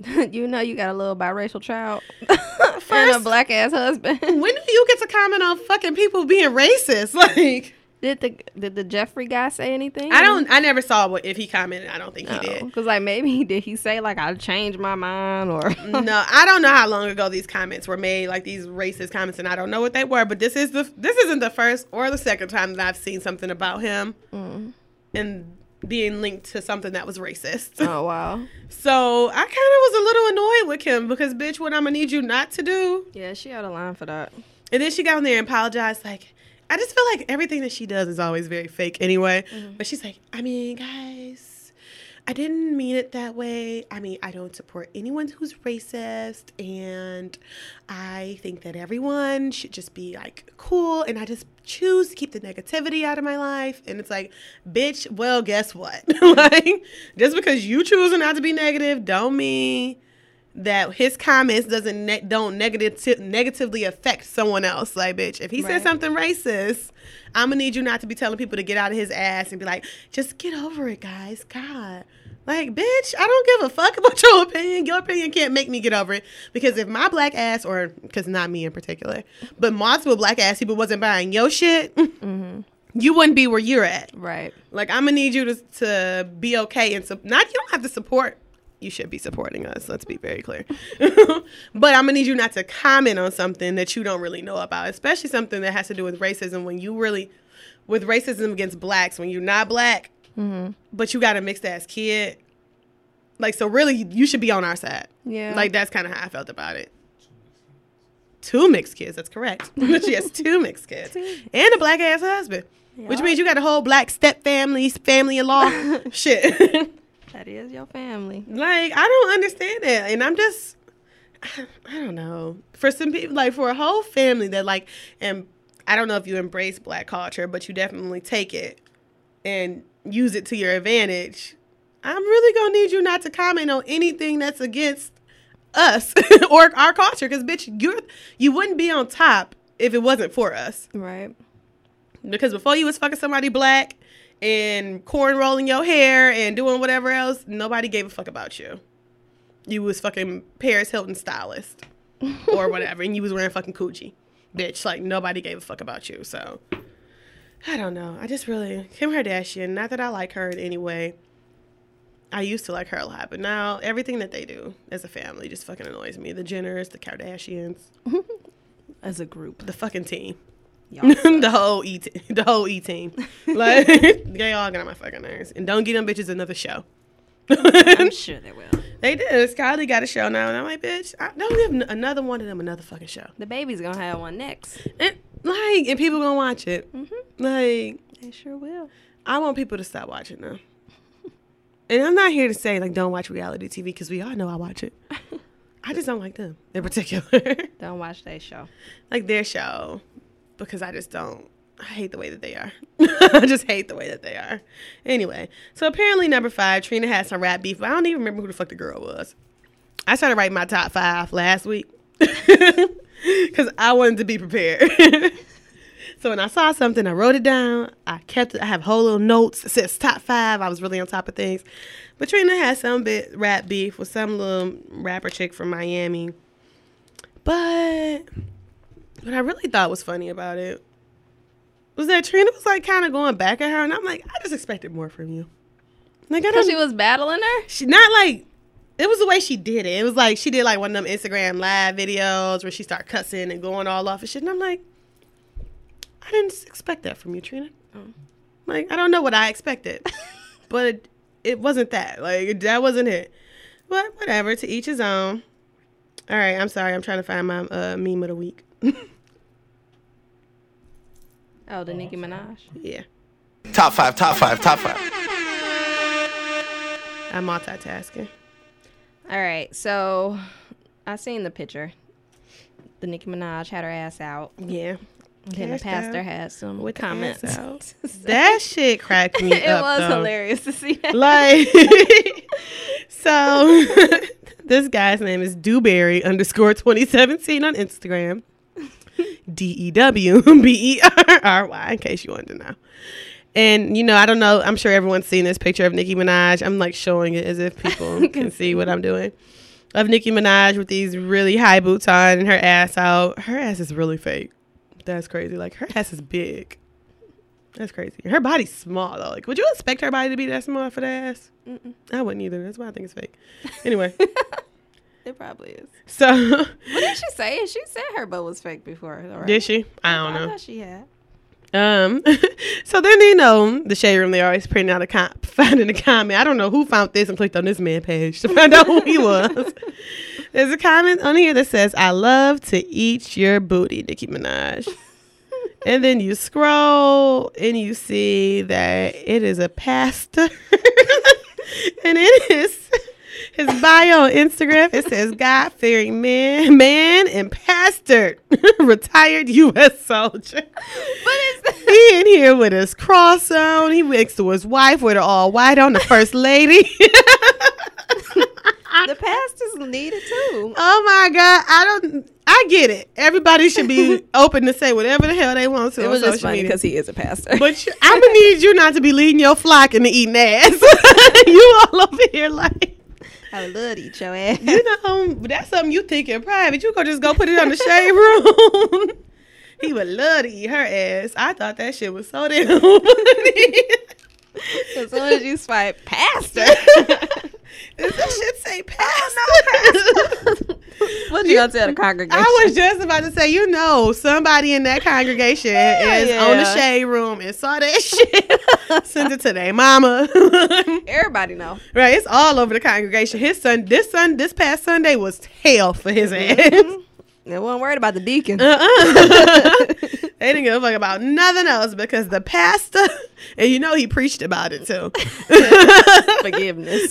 you know you got a little biracial child and a black ass husband. when do you get to comment on fucking people being racist? Like, did the did the Jeffree guy say anything? I don't, I never saw what if he commented. I don't think he did. Because like maybe did he say like I changed my mind or no, I don't know how long ago these comments were made, like these racist comments, and I don't know what they were. But this is the this isn't the first or the second time that I've seen something about him mm. and being linked to something that was racist. oh wow So I kind of was a little annoyed with him because, bitch, what I'm gonna need you not to do. yeah she had a line for that. And then she got on there and apologized. Like, I just feel like everything that she does is always very fake anyway. Mm-hmm. But she's like, I mean, guys, I didn't mean it that way. I mean, I don't support anyone who's racist. And I think that everyone should just be like cool. And I just choose to keep the negativity out of my life. And it's like, bitch, well, guess what? like, just because you choose not to be negative, don't mean that his comments doesn't ne- don't negative negatively affect someone else. Like, bitch, if he said Right. something racist, I'm gonna need you not to be telling people to get out of his ass and be like, just get over it, guys. God. Like, bitch, I don't give a fuck about your opinion. Your opinion can't make me get over it. Because if my black ass, or because not me in particular, but multiple black ass people wasn't buying your shit, mm-hmm. you wouldn't be where you're at. Right. Like I'm gonna need you to to be okay and not you don't have to support. You should be supporting us. Let's be very clear. but I'm gonna need you not to comment on something that you don't really know about, especially something that has to do with racism. When you really, with racism against blacks, when you're not black, mm-hmm. but you got a mixed ass kid. Like so, really, you should be on our side. Yeah. Like that's kind of how I felt about it. Two mixed kids. That's correct. she has two mixed kids and a black ass husband, which means you got a whole black step family, family in law. Shit. That is your family. like I don't understand it, and I'm just, I don't know. For some people, like for a whole family that like, and I don't know if you embrace black culture, but you definitely take it and use it to your advantage. I'm really gonna need you not to comment on anything that's against us or our culture, because bitch, you're you wouldn't be on top if it wasn't for us. Right. Because before you was fucking somebody black and corn rolling your hair and doing whatever else, nobody gave a fuck about you. You was fucking Paris Hilton stylist or whatever, and you was wearing fucking Coochie, bitch. Like nobody gave a fuck about you. So I don't know. I just really Kim Kardashian. Not that I like her in any way. I used to like her a lot, but now everything that they do as a family just fucking annoys me. The Jenners, the Kardashians, As a group, the fucking team, y'all. the whole E, te- the whole E team. Like they all got on my fucking nerves. And don't get them bitches another show. I'm sure they will. They did. Kylie got a show now, and I'm like, bitch, I don't give n- another one of them another fucking show. The baby's gonna have one next. And like, and people gonna watch it. Mm-hmm. Like, They sure will. I want people to stop watching them. And I'm not here to say like don't watch reality TV because we all know I watch it. I just don't like them in particular, Don't watch that show. like their show, because I just don't. I hate the way that they are. I just hate the way that they are. Anyway, so apparently number five, Trina had some rap beef. But I don't even remember who the fuck the girl was. I started writing my top five last week because I wanted to be prepared. so when I saw something, I wrote it down. I kept it. I have whole little notes. It says top five. I was really on top of things. But Trina had some bit rap beef with some little rapper chick from Miami. But what I really thought was funny about it was that Trina was like kind of going back at her, and I'm like, I just expected more from you. Like I Because don't she was battling her. she not like it was the way she did it. It was like she did like one of them Instagram live videos where she started cussing and going all off and shit. And I'm like, I didn't expect that from you, Trina. Like I don't know what I expected, but it, it wasn't that. Like that wasn't it. But whatever. To each his own. All right. I'm sorry. I'm trying to find my uh, meme of the week. Oh, the Nicki Minaj. yeah. Top five, top five, top five. I'm multitasking. All right, so I seen the picture. The Nicki Minaj had her ass out. Yeah. Then the pastor out had some with comments. out. That shit cracked me it up. was though. hilarious to see that. Like, so this guy's name is Dewberry underscore 2017 on Instagram. D E W B E R R Y, in case you wanted to know. And, you know, I don't know. I'm sure everyone's seen this picture of Nicki Minaj. I'm like showing it as if people can see what I'm doing. Of Nicki Minaj with these really high boots on and her ass out. Her ass is really fake. That's crazy. Like, her ass is big. That's crazy. Her body's small though. Like, would you expect her body to be that small for the ass? I wouldn't either. That's why I think it's fake. Anyway, It probably is. so What did she say? She said her butt was fake before. Right? did she? I don't I know. thought she had. Um, so then you know the shade room. They always printing out a com- finding a comment. I don't know who found this and clicked on this man page to find out who he was. There's a comment on here that says, "I love to eat your booty, Nicki Minaj." and then you scroll and you see that it is a pastor, and it is his bio on Instagram. It says God fearing man, man, and pastor, retired U.S. soldier. But he in here with his cross on. He next to his wife with her all white on, the first lady. The pastors need it too. oh my God, I don't. I get it. Everybody should be open to say whatever the hell they want to. It on was just social funny media. because he is a pastor. But you, I'm gonna need you not to be leading your flock into eating ass. you all over here like. I would love to eat your ass. You know, but that's something you think in private. You go just go put it on the shade room. he would love to eat her ass. I thought that shit was so damn funny. As soon as you swipe pastor, Does that shit say pastor? what you gonna tell the congregation? I was just about to say, you know, somebody in that congregation is on the shade room and saw that shit, sent it to their mama. Everybody know. right, it's all over the congregation. His son, this son, this past Sunday was hell for his mm-hmm. ass. They wasn't worried about the deacon. Uh-uh. they didn't give a fuck about nothing else because the pastor, and you know he preached about it too. Forgiveness.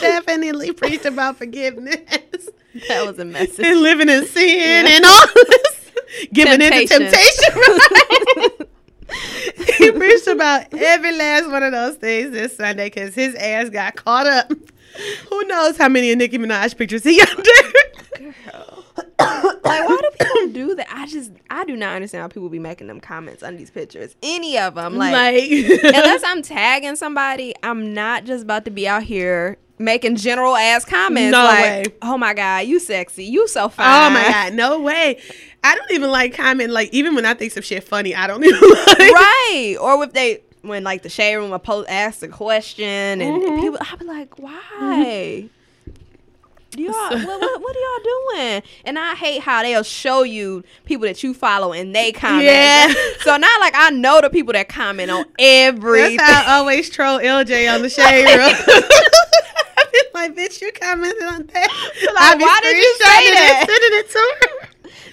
Definitely preached about forgiveness That was a message. and living in sin and all this, giving in to temptation. Right? he preached about every last one of those things this Sunday because his ass got caught up. Who knows how many of Nicki Minaj pictures he under? Girl. like, why do people do that? I just, I do not understand how people be making them comments on these pictures. Any of them, like, like unless I'm tagging somebody, I'm not just about to be out here making general ass comments. No like, way. Oh my god, you sexy, you so fine. Oh my god, no way. I don't even like comment like even when I think some shit funny, I don't even like right? Or if they when like the shade room will post ask a question and Mhm. people I'll be like, why? Do y'all what, what, what are y'all doing? And I hate how they'll show you people that you follow and they comment. Yeah. So now, like I know the people that comment on everything. That's how I always troll LJ on the shade room. I like, bitch, you commented on that. I be why did you say that? Sending it to her.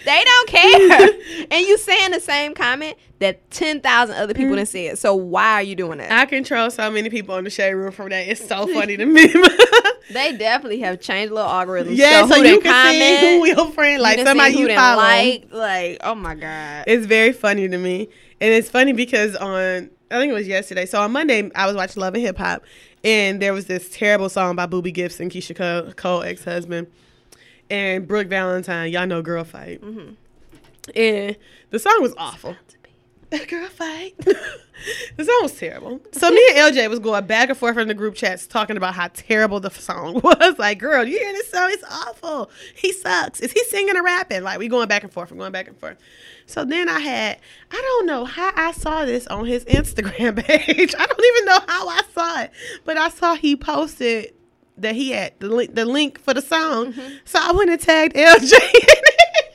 They don't care. and you saying the same comment that 10,000 other people done mm-hmm. said. So why are you doing that? I control so many people on the shade room from that. It's so funny to me. they definitely have changed little algorithms. yeah, so, who you can see who your friend, like done somebody you follow. Like, like, oh my God. It's very funny to me. And it's funny because on I think it was yesterday. So on Monday I was watching Love and Hip Hop and there was this terrible song by Booby Gibson, Keyshia Cole, Cole ex-husband, and Brooke Valentine, y'all know Girl Fight. Mm-hmm. And the song was awful. Girl fight. the song was terrible. So me and LJ was going back and forth in the group chats talking about how terrible the song was. Like, girl, you hear this song? It's awful. He sucks. Is he singing or rapping? Like, we going back and forth. We're going back and forth. So then I had, I don't know how I saw this on his Instagram page. I don't even know how I saw it, but I saw he posted that he had the link, the link for the song. So I went and tagged LJ in it.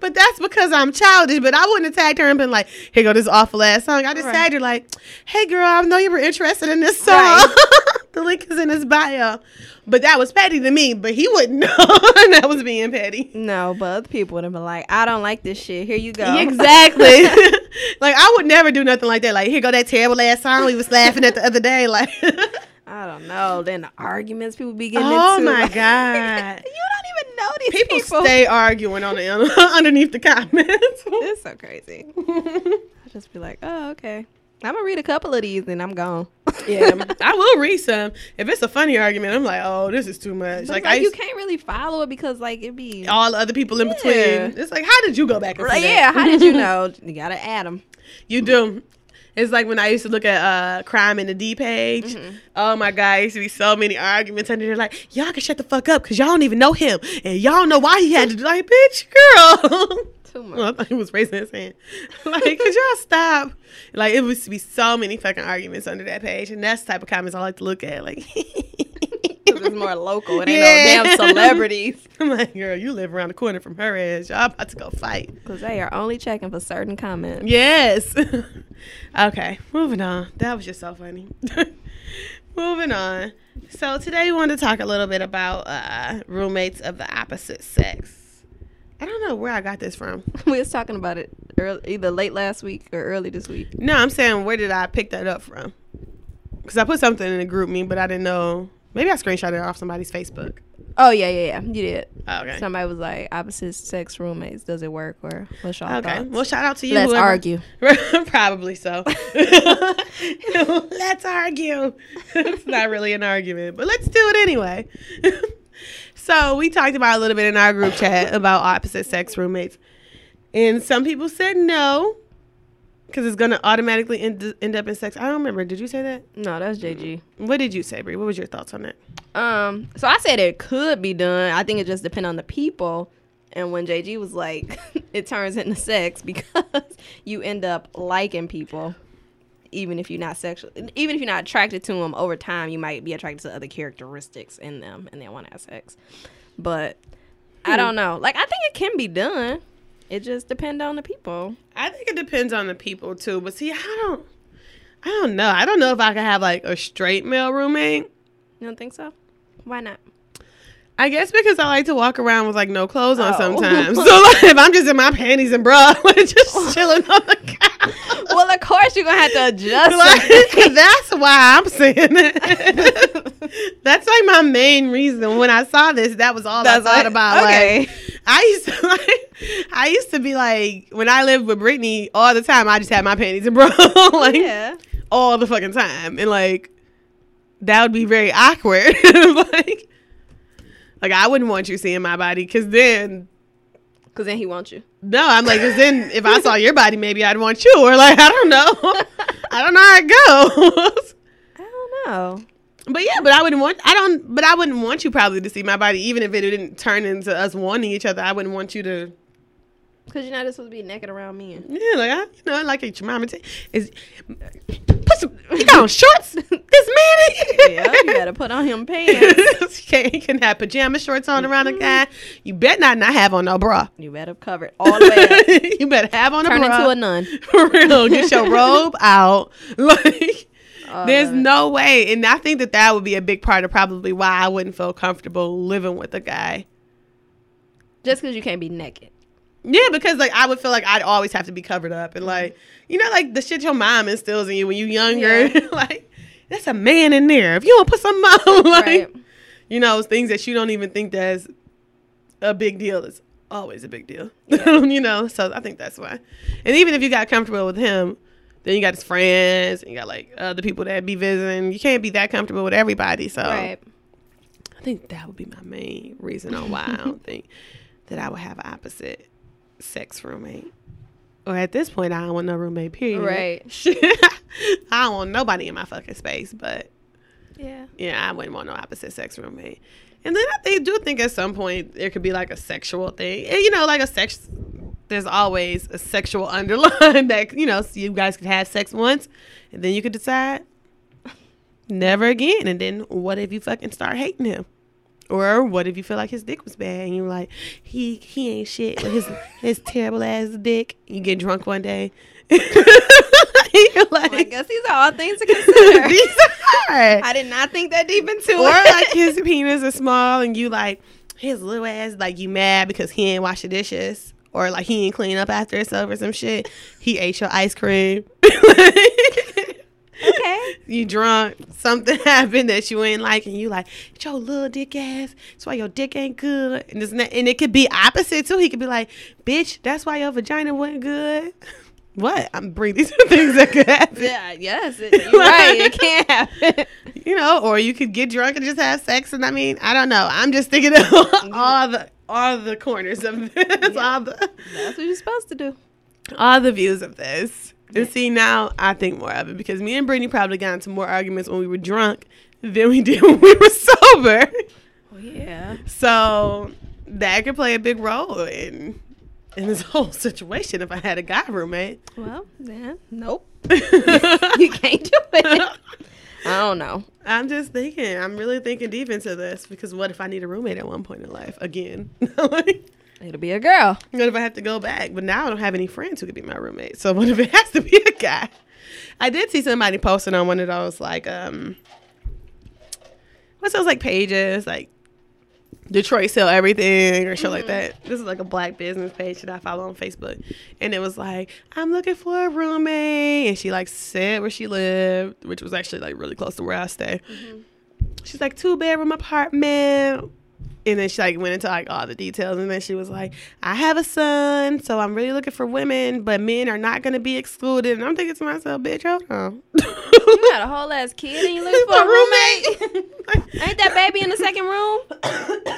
But that's because I'm childish. But I wouldn't have tagged her and been like, "Here go this awful ass song." I just Right. tagged her like, "Hey girl, I know you were interested in this song. Right. the link is in his bio." But that was petty to me. But he wouldn't know that was being petty. No, but other people would have been like, I don't like this shit. Here you go. Exactly. like I would never do nothing like that. Like here go that terrible ass song we was laughing at the other day. Like, I don't know. Then the arguments people be getting into. oh into. my god. you don't even know these People, people. stay arguing on the underneath the comments. It's so crazy. I just be like, oh, okay. I'm gonna read a couple of these and I'm gone. yeah, I will read some. If it's a funny argument, I'm like, oh, this is too much. Like, like, I you used, can't really follow it because like it be all the other people in between. It's like, how did you go back and Like, yeah. How did you know? You gotta add them. You do. It's like when I used to look at uh, crime in the D page. Mm-hmm. Oh my god, there used to be so many arguments under there. Like, y'all can shut the fuck up because y'all don't even know him, and y'all don't know why he had to. do Like, bitch, girl. Too much. Well, I thought he was raising his hand. Like, could y'all stop? Like, it used to be so many fucking arguments under that page, and that's the type of comments I like to look at. Like, it's more local. It ain't Yeah. no damn celebrities. I'm like, girl, you live around the corner from her ass. Y'all about to go fight. Because they are only checking for certain comments. Yes. okay, moving on. That was just so funny. moving on. So today we want to talk a little bit about uh, roommates of the opposite sex. I don't know where I got this from. we was talking about it early, either late last week or early this week. No, I'm saying where did I pick that up from? Because I put something in the GroupMe, but I didn't know. Maybe I screenshot it off somebody's Facebook. Oh yeah, yeah, yeah. You did. Oh, okay. Somebody was like, opposite sex roommates. Does it work or what's y'all Okay. thoughts? Well, shout out to you. Let's whoever- argue. Probably so. let's argue. it's not really an argument, but let's do it anyway. so we talked about a little bit in our group chat about opposite sex roommates, and some people said no because it's gonna automatically end, end up in sex. I don't remember. Did you say that? No, that's JG. What did you say, Brie? What was your thoughts on that? Um, so I said it could be done. I think it just depends on the people. And when JG was like, it turns into sex because you end up liking people, even if you're not sexual, even if you're not attracted to them over time, you might be attracted to other characteristics in them, and then want to have sex. But I don't know. Like I think it can be done. It just depends on the people. I think it depends on the people too. But see, I don't. I don't know. I don't know if I could have like a straight male roommate. You don't think so? Why not? I guess because I like to walk around with like no clothes on Oh. sometimes. So like, if I'm just in my panties and bra, like, just chilling on the couch. Well, of course you're gonna have to adjust. Like, that's why I'm saying it. that's like my main reason. When I saw this, that was all That's I thought it? about. Okay. Like, I used to like, I used to be like, when I lived with Brittany, all the time I just had my panties and bra, like yeah. all the fucking time, and like that would be very awkward. like, like I wouldn't want you seeing my body because then Cause then he wants you. no, I'm like, 'cause then if I saw your body, maybe I'd want you, or like I don't know, I don't know how it goes. I don't know. But yeah, but I wouldn't want I don't but I wouldn't want you probably to see my body even if it didn't turn into us wanting each other. I wouldn't want you to Cause you're not just supposed to be naked around men. Yeah, like I, you know, I like your mama t- is put some. You got on shorts. this man. Yeah, you gotta put on him pants. you can't, you can have pajama shorts on around a guy. You better not not have on no bra. You better cover it all the way up. you better have on a Turn bra. into a nun. For real, get your robe out. Like, Oh, there's no way, and I think that that would be a big part of probably why I wouldn't feel comfortable living with a guy. Just because you can't be naked. Yeah, because like I would feel like I'd always have to be covered up, and like you know, like the shit your mom instills in you when you younger. Yeah. like that's a man in there. If you don't put something on, like Right. you know, things that you don't even think that's a big deal is always a big deal. you know, so I think that's why. And even if you got comfortable with him, then you got his friends and you got like other people that be visiting. You can't be that comfortable with everybody. So Right. I think that would be my main reason on why I don't think that I would have an opposite sex roommate. Or at this point, I don't want no roommate. Period. Right. I don't want nobody in my fucking space. But Yeah. yeah, I wouldn't want no opposite sex roommate. And then I think, do think at some point there could be like a sexual thing. And, you know, like a sex. There's always a sexual underline that you know. So you guys could have sex once, and then you could decide never again. And then what if you fucking start hating him? Or what if you feel like his dick was bad and you're like, he he ain't shit with his his terrible ass dick. You get drunk one day. you're like, I guess these are all things to consider. these are. I did not think that deep into Or it. like his penis is small and you like his little ass like you mad because he ain't wash the dishes or like he ain't clean up after himself or some shit. He ate your ice cream. Okay. you drunk, something happened that you ain't like, and you like, "It's your little dick ass. That's why your dick ain't good. And it's not, and it could be opposite too. He could be like, bitch, that's why your vagina wasn't good. What? I'm bringing these things that could happen. Yeah, yes, it, you're right. It can't happen. You know, or you could get drunk and just have sex. And I mean, I don't know. I'm just thinking of mm-hmm. all the all the corners of this, all the That's what you're supposed to do. all the views of this. And see, now I think more of it because me and Brittany probably got into more arguments when we were drunk than we did when we were sober. Oh yeah. So that could play a big role in in this whole situation if I had a guy roommate. Well, then, nope. you can't do it. I don't know. I'm just thinking, I'm really thinking deep into this because what if I need a roommate at one point in life again? like, It'll be a girl. what if I have to go back? But now I don't have any friends who could be my roommate. So what if it has to be a guy? I did see somebody posting on one of those like um what's those like pages like Detroit sell everything or shit like that. This is like a black business page that I follow on Facebook. And it was like, I'm looking for a roommate. And she like said where she lived, which was actually like really close to where I stay. She's like, two bedroom apartment. And then she like went into like all the details. And then she was like, I have a son, so I'm really looking for women, but men are not gonna be excluded. And I'm thinking to myself, bitch, hold on. You got a whole ass kid and you looking for a roommate? roommate. Ain't that baby in the second room?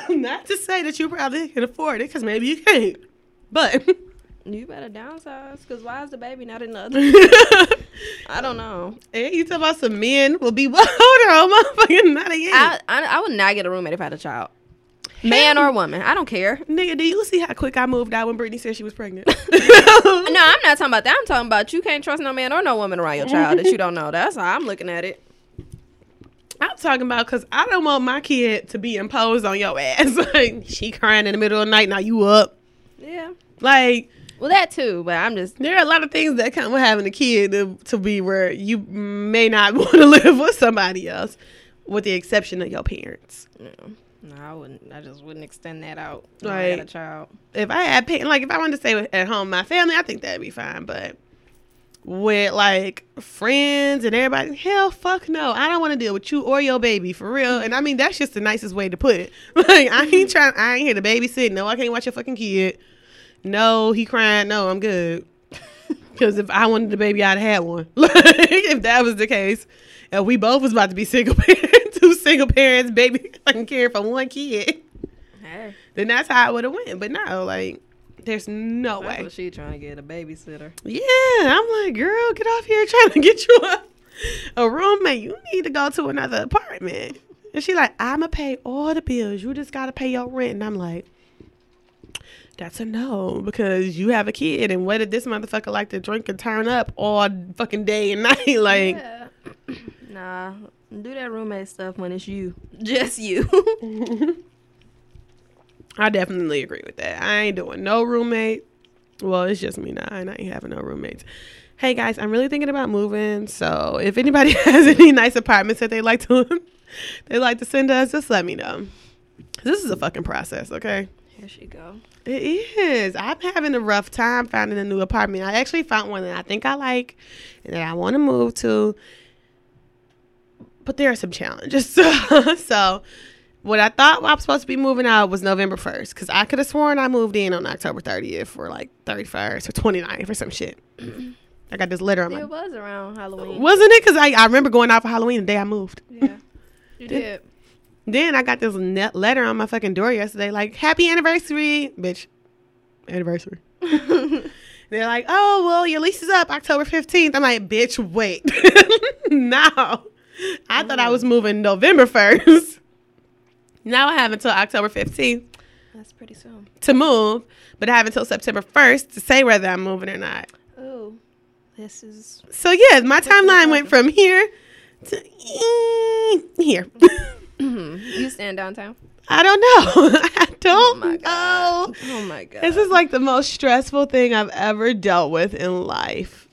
Not to say that you probably can afford it, because maybe you can't. But You better downsize, because why is the baby not in the other? I don't know. hey, you talk about some men will be older, oh motherfucking not again. I, I I would not get a roommate if I had a child, man or woman. I don't care. Nigga, do you see how quick I moved out when Brittany said she was pregnant? No, I'm not talking about that. I'm talking about you can't trust no man or no woman around your child that you don't know. That's how I'm looking at it. I'm talking about because I don't want my kid to be imposed on your ass. like she crying in the middle of the night, now you up. Yeah. Like Well, that too, but I'm just there are a lot of things that come with having a kid to, to be where you may not want to live with somebody else, with the exception of your parents. know, no, I wouldn't. I just wouldn't extend that out. when I Right. got a child. If I had like if I wanted to stay with, at home, with my family, I think that'd be fine. But with like friends and everybody, hell, fuck no, I don't want to deal with you or your baby for real. And I mean that's just the nicest way to put it. Like I ain't mm-hmm. trying, I ain't here to babysit. No, I can't watch your fucking kid. No, he crying. No, I'm good. Because if I wanted the baby, I'd have had one. Like if that was the case, and we both was about to be single parents, two single parents, baby, fucking caring for one kid Hey, then that's how I would have went. But no, like, there's no that's way. she trying to get a babysitter. Yeah, I'm like, girl, get off here trying to get you a, a roommate. You need to go to another apartment. And she like, I'ma pay all the bills. You just gotta pay your rent. And I'm like, That's a no because you have a kid, and what did this motherfucker like to drink and turn up all fucking day and night? Like, Yeah. Nah, do that roommate stuff when it's you, just you. I definitely agree with that. I ain't doing no roommate. Well, it's just me now, and I ain't having no roommates. Hey guys, I'm really thinking about moving. So if anybody has any nice apartments that they like to they like to send us, just let me know. This is a fucking process, okay? Here she go. It is. I'm having a rough time finding a new apartment. I actually found one that I think I like and that I want to move to. But there are some challenges. So, what I thought I was supposed to be moving out was November 1st because I could have sworn I moved in on October 30th or like 31st or 29th or some shit. I got this letter on my. It was around Halloween. Wasn't it? Because I, I remember going out for Halloween the day I moved. Yeah, you did. Then I got this net letter on my fucking door yesterday, like "Happy anniversary, bitch." Anniversary. They're like, "Oh well, your lease is up October fifteenth. I'm like, "Bitch, wait, no." I thought I was moving November first. Now I have until October fifteenth That's pretty soon. to move, but I have until September first to say whether I'm moving or not. Oh, this is So yeah, my timeline went from here to here. Mm-hmm. you stand downtown. I don't know. I don't oh my know. Oh my god. This is like the most stressful thing I've ever dealt with in life.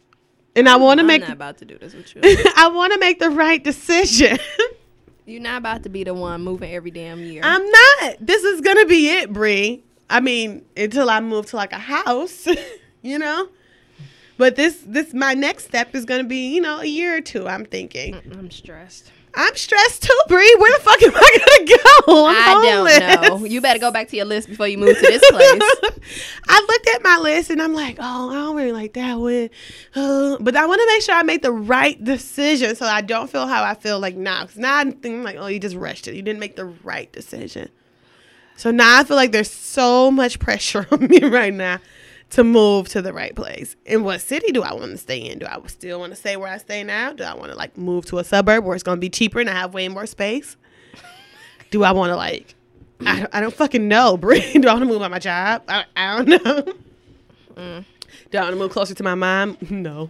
And I want to I'm make not about to do this with you. I want to make the right decision. You're not about to be the one moving every damn year. I'm not. This is going to be it, Bree. I mean, until I move to like a house, you know? But this this my next step is going to be, you know, a year or two, I'm thinking. I'm stressed. I'm stressed too, Bree. Where the fuck am I going to go? I'm I don't know. You better go back to your list before you move to this place. I looked at my list and I'm like, oh, I don't really like that one. Uh, but I want to make sure I make the right decision so I don't feel how I feel like now. Because now I'm thinking like, oh, you just rushed it. You didn't make the right decision. So now I feel like there's so much pressure on me right now to move to the right place. And what city do I want to stay in? Do I still want to stay where I stay now? Do I want to like move to a suburb where it's going to be cheaper and I have way more space? Do I want to like I don't, I don't fucking know, Brie. Do I want to move on my job? I, I don't know. Mm. Do I want to move closer to my mom? No.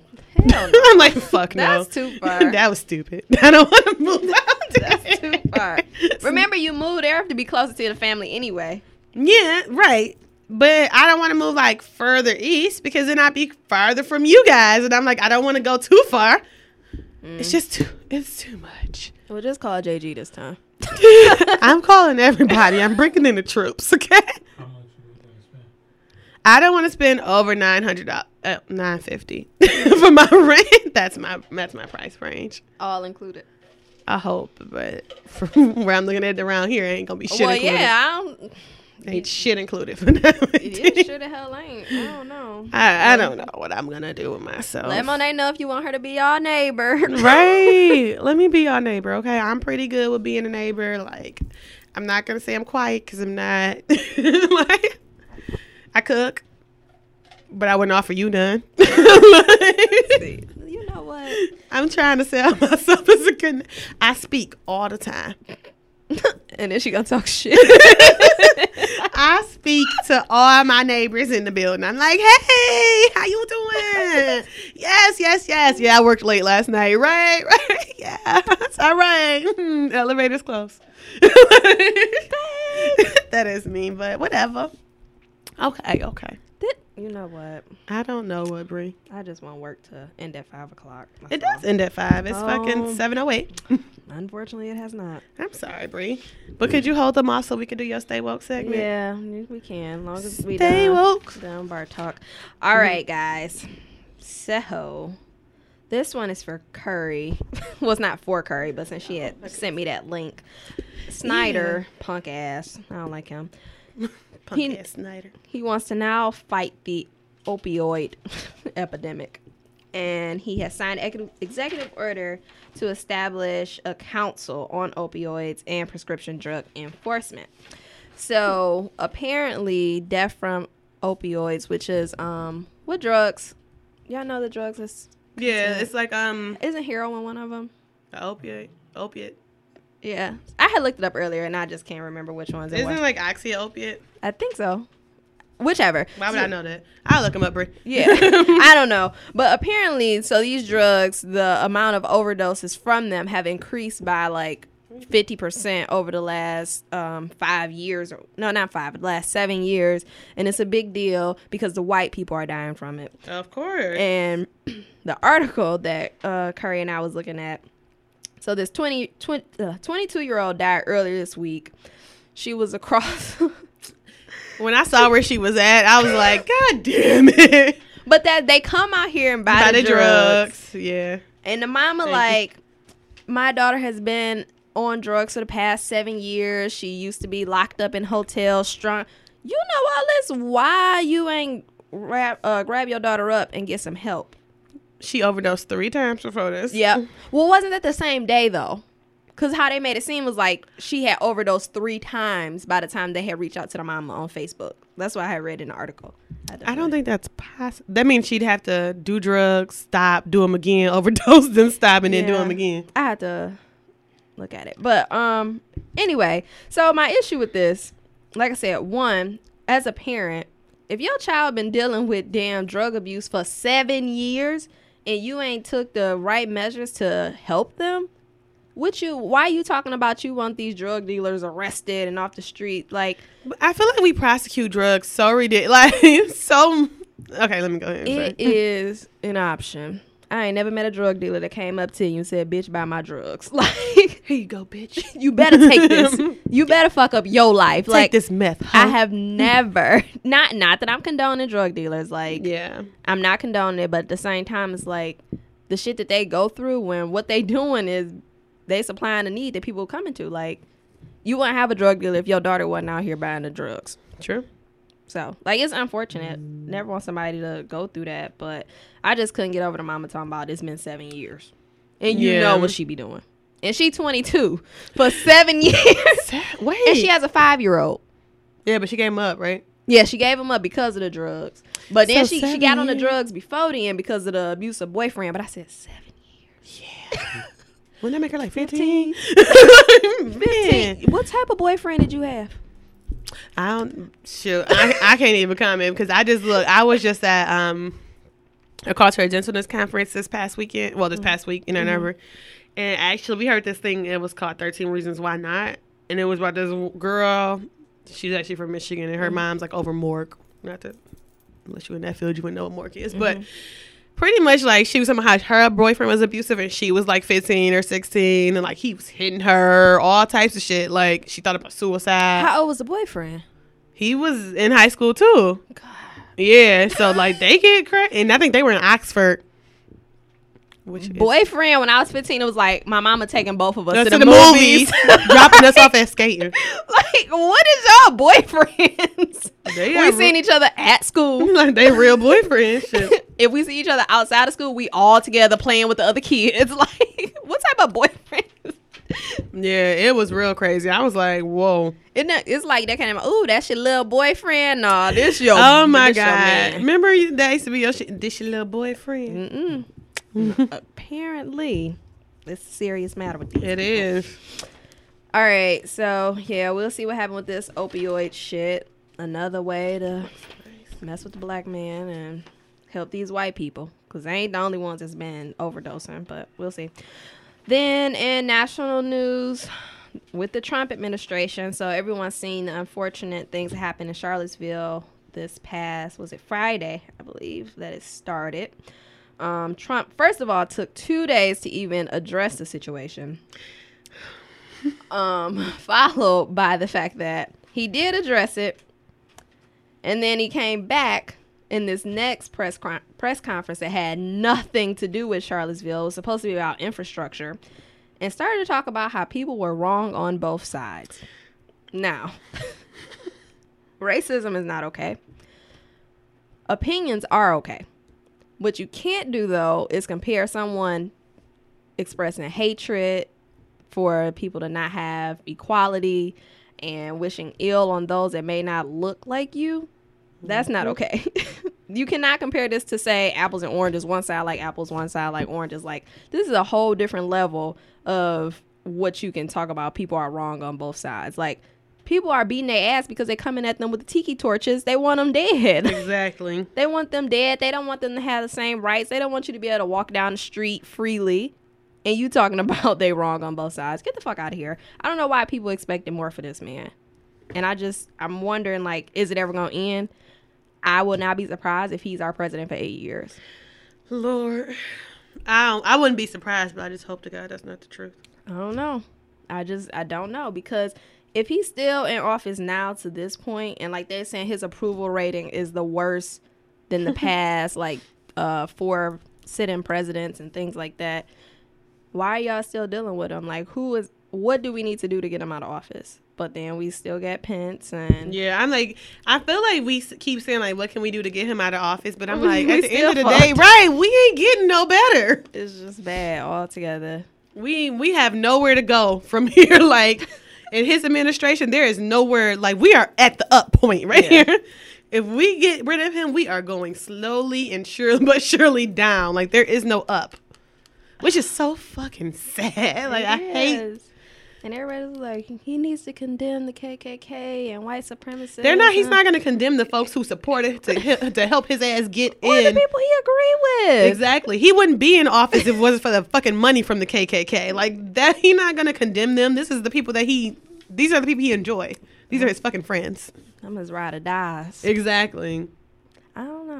Hell no. I'm like, fuck no. That's too far. that was stupid. I don't want to move out. That's too far. Remember, you moved there to be closer to the family anyway. Yeah, right. But I don't want to move like further east because then I'd be farther from you guys, and I'm like, I don't want to go too far. It's just too. It's too much. We'll just call JG this time. I'm calling everybody. I'm bringing in the troops. Okay. How much you gonna spend? I don't want to spend over nine hundred dollars, uh, nine fifty for my rent. That's my that's my price range. All included. I hope, but from where I'm looking at it around here, ain't gonna be shit well, included. yeah, I don't. Ain't shit included for that. It sure the hell ain't. I don't know. I, I don't know what I'm gonna do with myself. Let Monet know if you want her to be your neighbor. right. Let me be your neighbor, okay? I'm pretty good with being a neighbor. Like, I'm not gonna say I'm quiet because I'm not. like, I cook, but I wouldn't offer you none. you know what? I'm trying to sell myself as a good. I speak all the time. and then she gonna talk shit. I speak to all my neighbors in the building. I'm like, hey, how you doing? yes, yes, yes. Yeah, I worked late last night. Right, right. Yeah, it's all right. Hmm, Elevator's close. that is me, but whatever. Okay, okay. You know what? I don't know what, Brie. I just want work to end at five o'clock. It does end at five. It's fucking Oh. seven oh eight. Unfortunately, it has not. I'm sorry, Brie. But could you hold them off so we can do your stay woke segment? Yeah, we can. Long as we Stay woke. done bar talk. All mm-hmm. right, guys. So this one is for Curry. well, it's not for Curry, but since she had oh, sent me that link, Snyder, punk ass. I don't like him. He- ass Snyder. He wants to now fight the opioid epidemic. And he has signed ex- executive order to establish a council on opioids and prescription drug enforcement. So apparently, death from opioids, which is um, what drugs? Y'all know the drugs is Yeah, it's like um isn't heroin one of them? the opiate opiate. Yeah, I had looked it up earlier, and I just can't remember which ones it Isn't it like oxy opiate? I think so. whichever. Why would So- I know that? I'll look them up, Brie. Yeah, I don't know, but apparently, so these drugs, the amount of overdoses from them have increased by like fifty percent over the last um, five years, or no, not five, the last seven years, and it's a big deal because the white people are dying from it. Of course. And the article that uh, Curry and I was looking at, so this 20, 20 uh, 22 year old died earlier this week. She was across. when I saw where she was at, I was like, God damn it. But that they come out here and buy, By the, the drugs. drugs. Yeah. And the mama Thank you. like, my daughter has been on drugs for the past seven years. She used to be locked up in hotels, strong. You know all this. Why you ain't grab uh, grab your daughter up and get some help? She overdosed three times before this. Yeah. well, wasn't that the same day though? Cause how they made it seem was like she had overdosed three times by the time they had reached out to the mama on Facebook. That's what I had read in the article. I don't think that's possible. That means she'd have to do drugs, stop, do them again, overdose, then stop, and then do them again. I had to look at it. But um anyway, so my issue with this, like I said, one, as a parent, if your child been dealing with damn drug abuse for 7 years and you ain't took the right measures to help them, what you why are you talking about you want these drug dealers arrested and off the street like I feel like we prosecute drugs so ridiculous. Like, so. Okay, let me go ahead and it is an option. I ain't never met a drug dealer that came up to you and said, "Bitch, buy my drugs." Like, Here you go, bitch. you better take this. You better fuck up your life. Take like this meth. I have never not not that I'm condoning drug dealers. Like Yeah. I'm not condoning it, but at the same time, it's like the shit that they go through when what they doing is they supplying a need that people coming to. Like you wouldn't have a drug dealer if your daughter wasn't out here buying the drugs. True. So like it's unfortunate. Never want somebody to go through that, but I just couldn't get over the mama talking about it's been seven years, and you Yeah. know what she be doing. And she 22 for seven years, Wait. and she has a five year old. yeah, but she gave him up, right? Yeah, she gave him up because of the drugs. But then So she, she seven got on the drugs before then because of the abusive boyfriend. But I said seven years. Yeah. Wouldn't that make her like 15? 15. Man. What type of boyfriend did you have? I don't shoot. I, I can't even comment because I just look. I was just at um a cultural gentleness conference this past weekend. Well, this mm-hmm. past week in Ann Arbor, and actually we heard this thing. It was called Thirteen Reasons Why Not, and it was about this girl. She's actually from Michigan, and her mm-hmm. mom's like over MORC. Not that unless you in that field, you wouldn't know what MORC is, but. Mm-hmm. Pretty much like she was talking about how her boyfriend was abusive and she was like 15 or 16 and like he was hitting her, all types of shit. Like she thought about suicide. How old was the boyfriend? He was in high school too. God. Yeah, so like they get crazy, and I think they were in Oxford. Which is- Boyfriend, when I was 15, it was like my mama taking both of us to, to the, the movies. movies, dropping us off at skating. like, what is y'all boyfriends? They we got seen re- each other at school. like they real boyfriend shit. If we see each other outside of school, we all together playing with the other kids. Like, what type of boyfriend? Yeah, it was real crazy. I was like, whoa. Isn't it's like that kind of, ooh, that's your little boyfriend. Nah, this your Oh my god! Remember that used to be your shit. This your little boyfriend. Mm-mm. Apparently, it's a serious matter with these. It is. All right, so yeah, we'll see what happened with this opioid shit. Another way to mess with the black man and help these white people, because they ain't the only ones that's been overdosing. But we'll see. Then in national news, with the Trump administration, so everyone's seen the unfortunate things that happened in Charlottesville this past was it Friday, I believe, that it started. Um, Trump, first of all, took two days to even address the situation um, followed by the fact that he did address it, and then he came back in this next press con- press conference that had nothing to do with Charlottesville. It was supposed to be about infrastructure, and started to talk about how people were wrong on both sides. Now, racism is not okay. Opinions are okay. What you can't do though is compare someone expressing hatred for people to not have equality and wishing ill on those that may not look like you. That's not mm-hmm. okay. you cannot compare this to say apples and oranges, one side like apples, one side like oranges. Like this is a whole different level of what you can talk about. People are wrong on both sides. Like people are beating their ass because they're coming at them with the tiki torches. They want them dead. Exactly. they want them dead. They don't want them to have the same rights. They don't want you to be able to walk down the street freely. And you talking about they wrong on both sides. Get the fuck out of here. I don't know why people expected more for this man. And I just I'm wondering like, is it ever gonna end? I will not be surprised if he's our president for eight years. Lord, I don't, I wouldn't be surprised, but I just hope to God that's not the truth. I don't know. I just I don't know because if he's still in office now to this point and like they're saying his approval rating is the worst than the past like uh four sitting presidents and things like that, why are y'all still dealing with him? Like who is what do we need to do to get him out of office? But then we still get Pence and Yeah, I'm like, I feel like we keep saying like, what can we do to get him out of office? But I'm like, at the end of the day, right? We ain't getting no better. it's just bad altogether. We we have nowhere to go from here. Like in his administration, there is nowhere. Like we are at the up point right Yeah. here. If we get rid of him, we are going slowly and surely, but surely down. Like there is no up, which is so fucking sad. Like I hate. And everybody's like, he needs to condemn the KKK and white supremacists. They're not. He's not going to condemn the folks who support it to to help his ass get in. or the people he agree with. Exactly. He wouldn't be in office if it wasn't for the fucking money from the KKK. Like that, he not gonna condemn them. This is the people that he. These are the people he enjoy. These are his fucking friends. I'm his ride or dies. Exactly.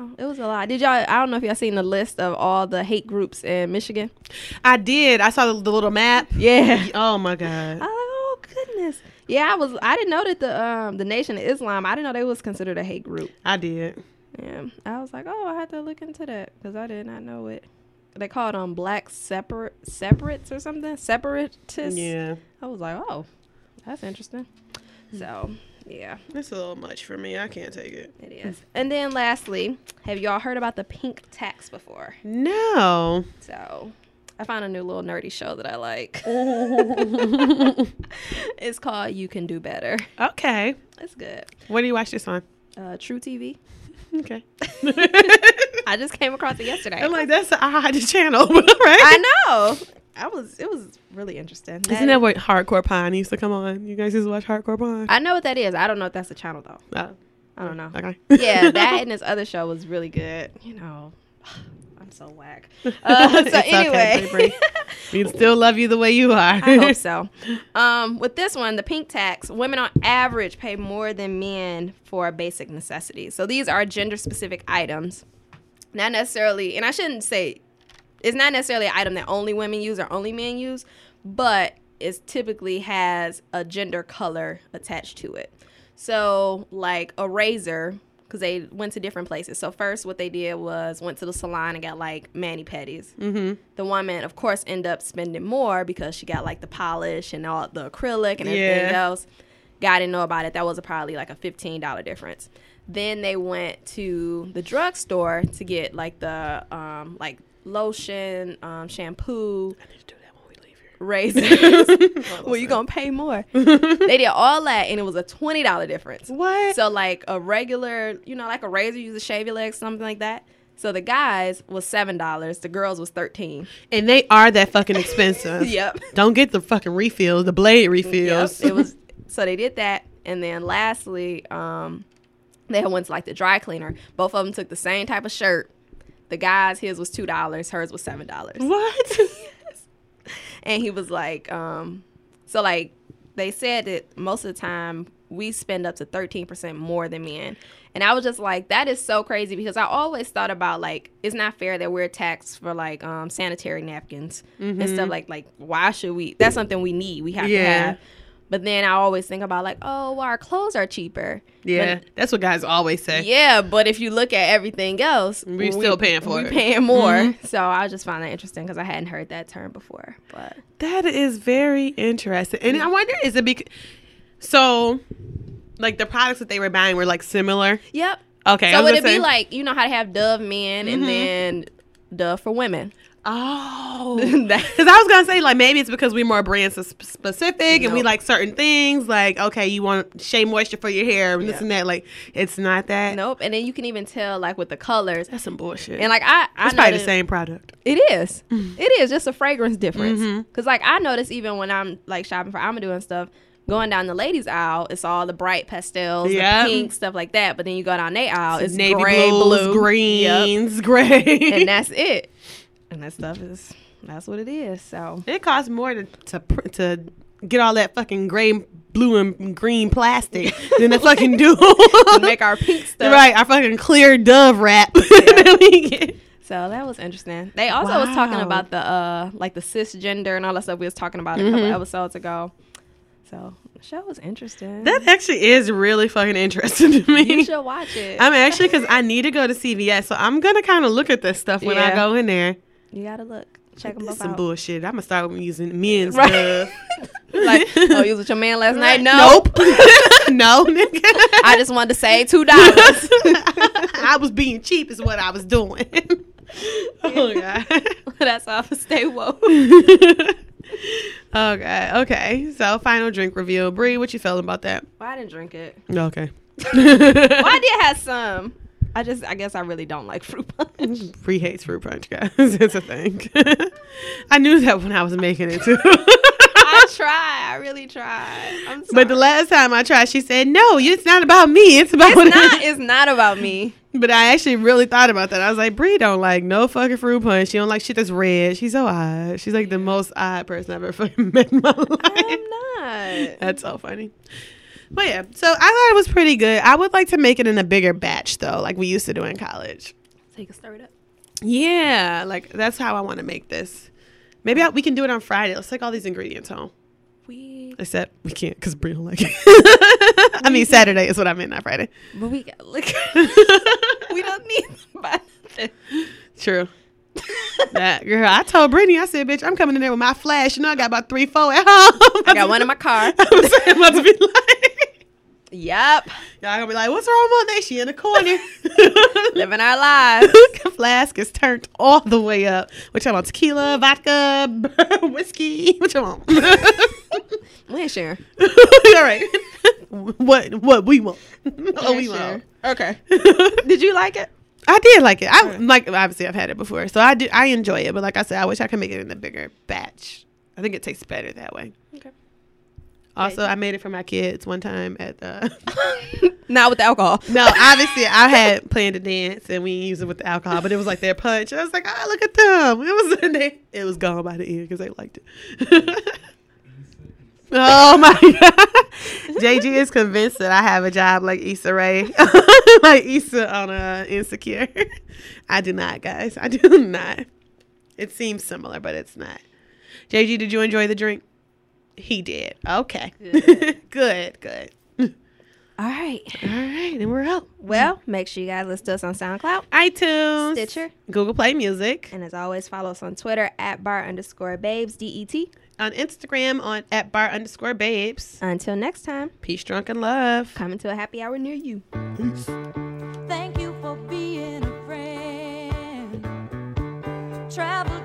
I. It was a lot. Did y'all? I don't know if y'all seen the list of all the hate groups in Michigan. I did. I saw the, the little map. Yeah. Oh my god. like, oh goodness. Yeah, I was. I didn't know that the um the Nation of Islam. I didn't know they was considered a hate group. I did. Yeah, I was like, oh, I had to look into that because I did not know it. They called them black separate separates or something. Separatists. Yeah. I was like, oh, that's interesting. So yeah, That's a little much for me. I can't take it. it is. And then lastly, have y'all heard about the pink tax before? No. So I found a new little nerdy show that I like. it's called You Can Do Better. Okay. It's good. Where do you watch this on? Uh, truTV. Okay. I just came across it yesterday. I'm like, that's the odd channel, right? I know. I was. It was really interesting. Isn't that what Hardcore Pawn used to come on? You guys used to watch Hardcore Pawn? I know what that is. I don't know if that's a channel though. Oh, I don't know. okay. yeah, that and this other show was really good. You know, I'm so whack. Uh, so okay, anyway, Bree. We still love you the way you are. I hope so. Um, with this one, the pink tax, women on average pay more than men for basic necessities. So these are gender specific items. Not necessarily, and I shouldn't say it's not necessarily an item that only women use or only men use, but it typically has a gender color attached to it. So, like a razor, because they went to different places. So first, what they did was went to the salon and got like mani pedis. Mm-hmm. The woman, of course, ended up spending more because she got like the polish and all the acrylic and everything Yeah. else. Guy didn't know about it. That was probably like a fifteen dollar difference. Then they went to the drugstore to get like the um, like lotion, um, shampoo, razors. well, you're gonna pay more. they did all that, and it was a twenty dollar difference. What? So like a regular, you know, like a razor, you use to shave your legs, something like that. So the guys was seven dollars, the girls was thirteen. and they are that fucking expensive. Yep. Don't get the fucking refills, the blade Yep. refills. It was so they did that, and then lastly, um, they went to like the dry cleaner. Both of them took the same type of shirt. The guys, his was two dollars, hers was seven dollars. what? and he was like um so like they said that most of the time we spend up to 13% more than men. And i was just like that is so crazy because i always thought about like it's not fair that we're taxed for like um sanitary napkins and stuff like like why should we? That's something we need. We have to have but then i always think about like oh well our clothes are cheaper yeah, But- that's what guys always say. yeah, but if you look at everything else, we're still paying for we it. Mm-hmm. paying more. So I just find that interesting because I hadn't heard that term before. But That is very interesting. And I wonder, is it because so like the products that they were buying were like similar? Yep. Okay, So would it gonna be like you know how to have Dove men and then Dove for women? Oh, because I was gonna say like maybe it's because we're more brand specific and we like certain things. Like okay, you want SheaMoisture for your hair and this Yeah. and that. Like it's not that. Nope. And then you can even tell like with the colors. that's some bullshit. And like I, I it's probably the same product. It is. Mm-hmm. It is just a fragrance difference. Cause like I notice even when I'm like shopping for Amadou and stuff, going down the ladies' aisle, it's all the bright pastels, Yep. the pink stuff like that. But then you go down their aisle, it's navy gray, blues, blue, Yep. greens, gray. and that's it. And that stuff is that's what it is. So it costs more to to to get all that fucking gray, blue, and green plastic than to fucking do to make our pink stuff. right. Our fucking clear dove wrap. get. So that was interesting. They also was talking about the uh like the cisgender and all that stuff we was talking about a couple Mm-hmm. episodes ago. So the show was interesting. That actually is really fucking interesting to me. you should watch it. I'm actually because I need to go to CVS, so I'm gonna kind of look at this stuff when I go in there. You gotta look. Check them This both some out. bullshit. I'm gonna start with using men's Right. stuff. like, oh, you was with your man last night? No, Nope. no, nigga. I just wanted to save two dollars. I was being cheap, is what I was doing. oh god. That's all for stay woke. Oh, okay. Okay. So final drink review. Bree, what you feeling about that? Well, I didn't drink it. Okay. Well, I did have some. I just, I guess I really don't like fruit punch. Bree hates fruit punch, guys. it's a thing. I knew that when I was making it too. I try. I really try. I'm sorry. But the last time I tried, she said, "No, it's not about me. It's about it's not. It's not about me. But I actually really thought about that. I was like, Bree don't like no fucking fruit punch. She don't like shit that's red. She's so odd. She's like the most odd person I've ever fucking met in my life. I'm not. That's so funny. But yeah, so I thought it was pretty good. I would like to make it in a bigger batch though, like we used to do in college. So you can stir it up. Yeah, like that's how I want to make this. Maybe I, we can do it on Friday. Let's take all these ingredients home. We, Except we can't because Bree don't like it. I mean Saturday is what I meant, not Friday. but we got liquor. we don't need nothing. True. that girl, I told Brittany, I said, "Bitch, I'm coming in there with my flash. You know, I got about three, four at home. I got one in my car. I was saying, about to be like, Yep. y'all gonna be like, what's wrong with that? She in the corner. Living our lives. Flask is turned all the way up. What y'all want? Tequila, vodka, whiskey. What y'all want? We ain't sharing. all right. What what we want? oh, we want. Okay. Did you like it? I did like it. I like obviously I've had it before, so I do I enjoy it. But like I said, I wish I could make it in a bigger batch. I think it tastes better that way. Also, I made it for my kids one time at uh Not with the alcohol. No, obviously I had planned to dance and we used it with the alcohol, but it was like their punch. I was like, oh, look at them. It was they, it was gone by the end because they liked it. oh my god, JG is convinced that I have a job like Issa Rae, like Issa on uh, Insecure. I do not, guys. I do not. It seems similar, but it's not. JG, did you enjoy the drink? He did. Okay. good, good. All right. All right, Then we're out. Well, make sure you guys listen to us on SoundCloud, iTunes, Stitcher, Google Play Music, and as always, follow us on Twitter at bar underscore babes, D E T. on Instagram on at bar underscore babes. Until next time, Peace, drunk, and love. coming to a happy hour near you. Peace. Thank you for being a friend. Travel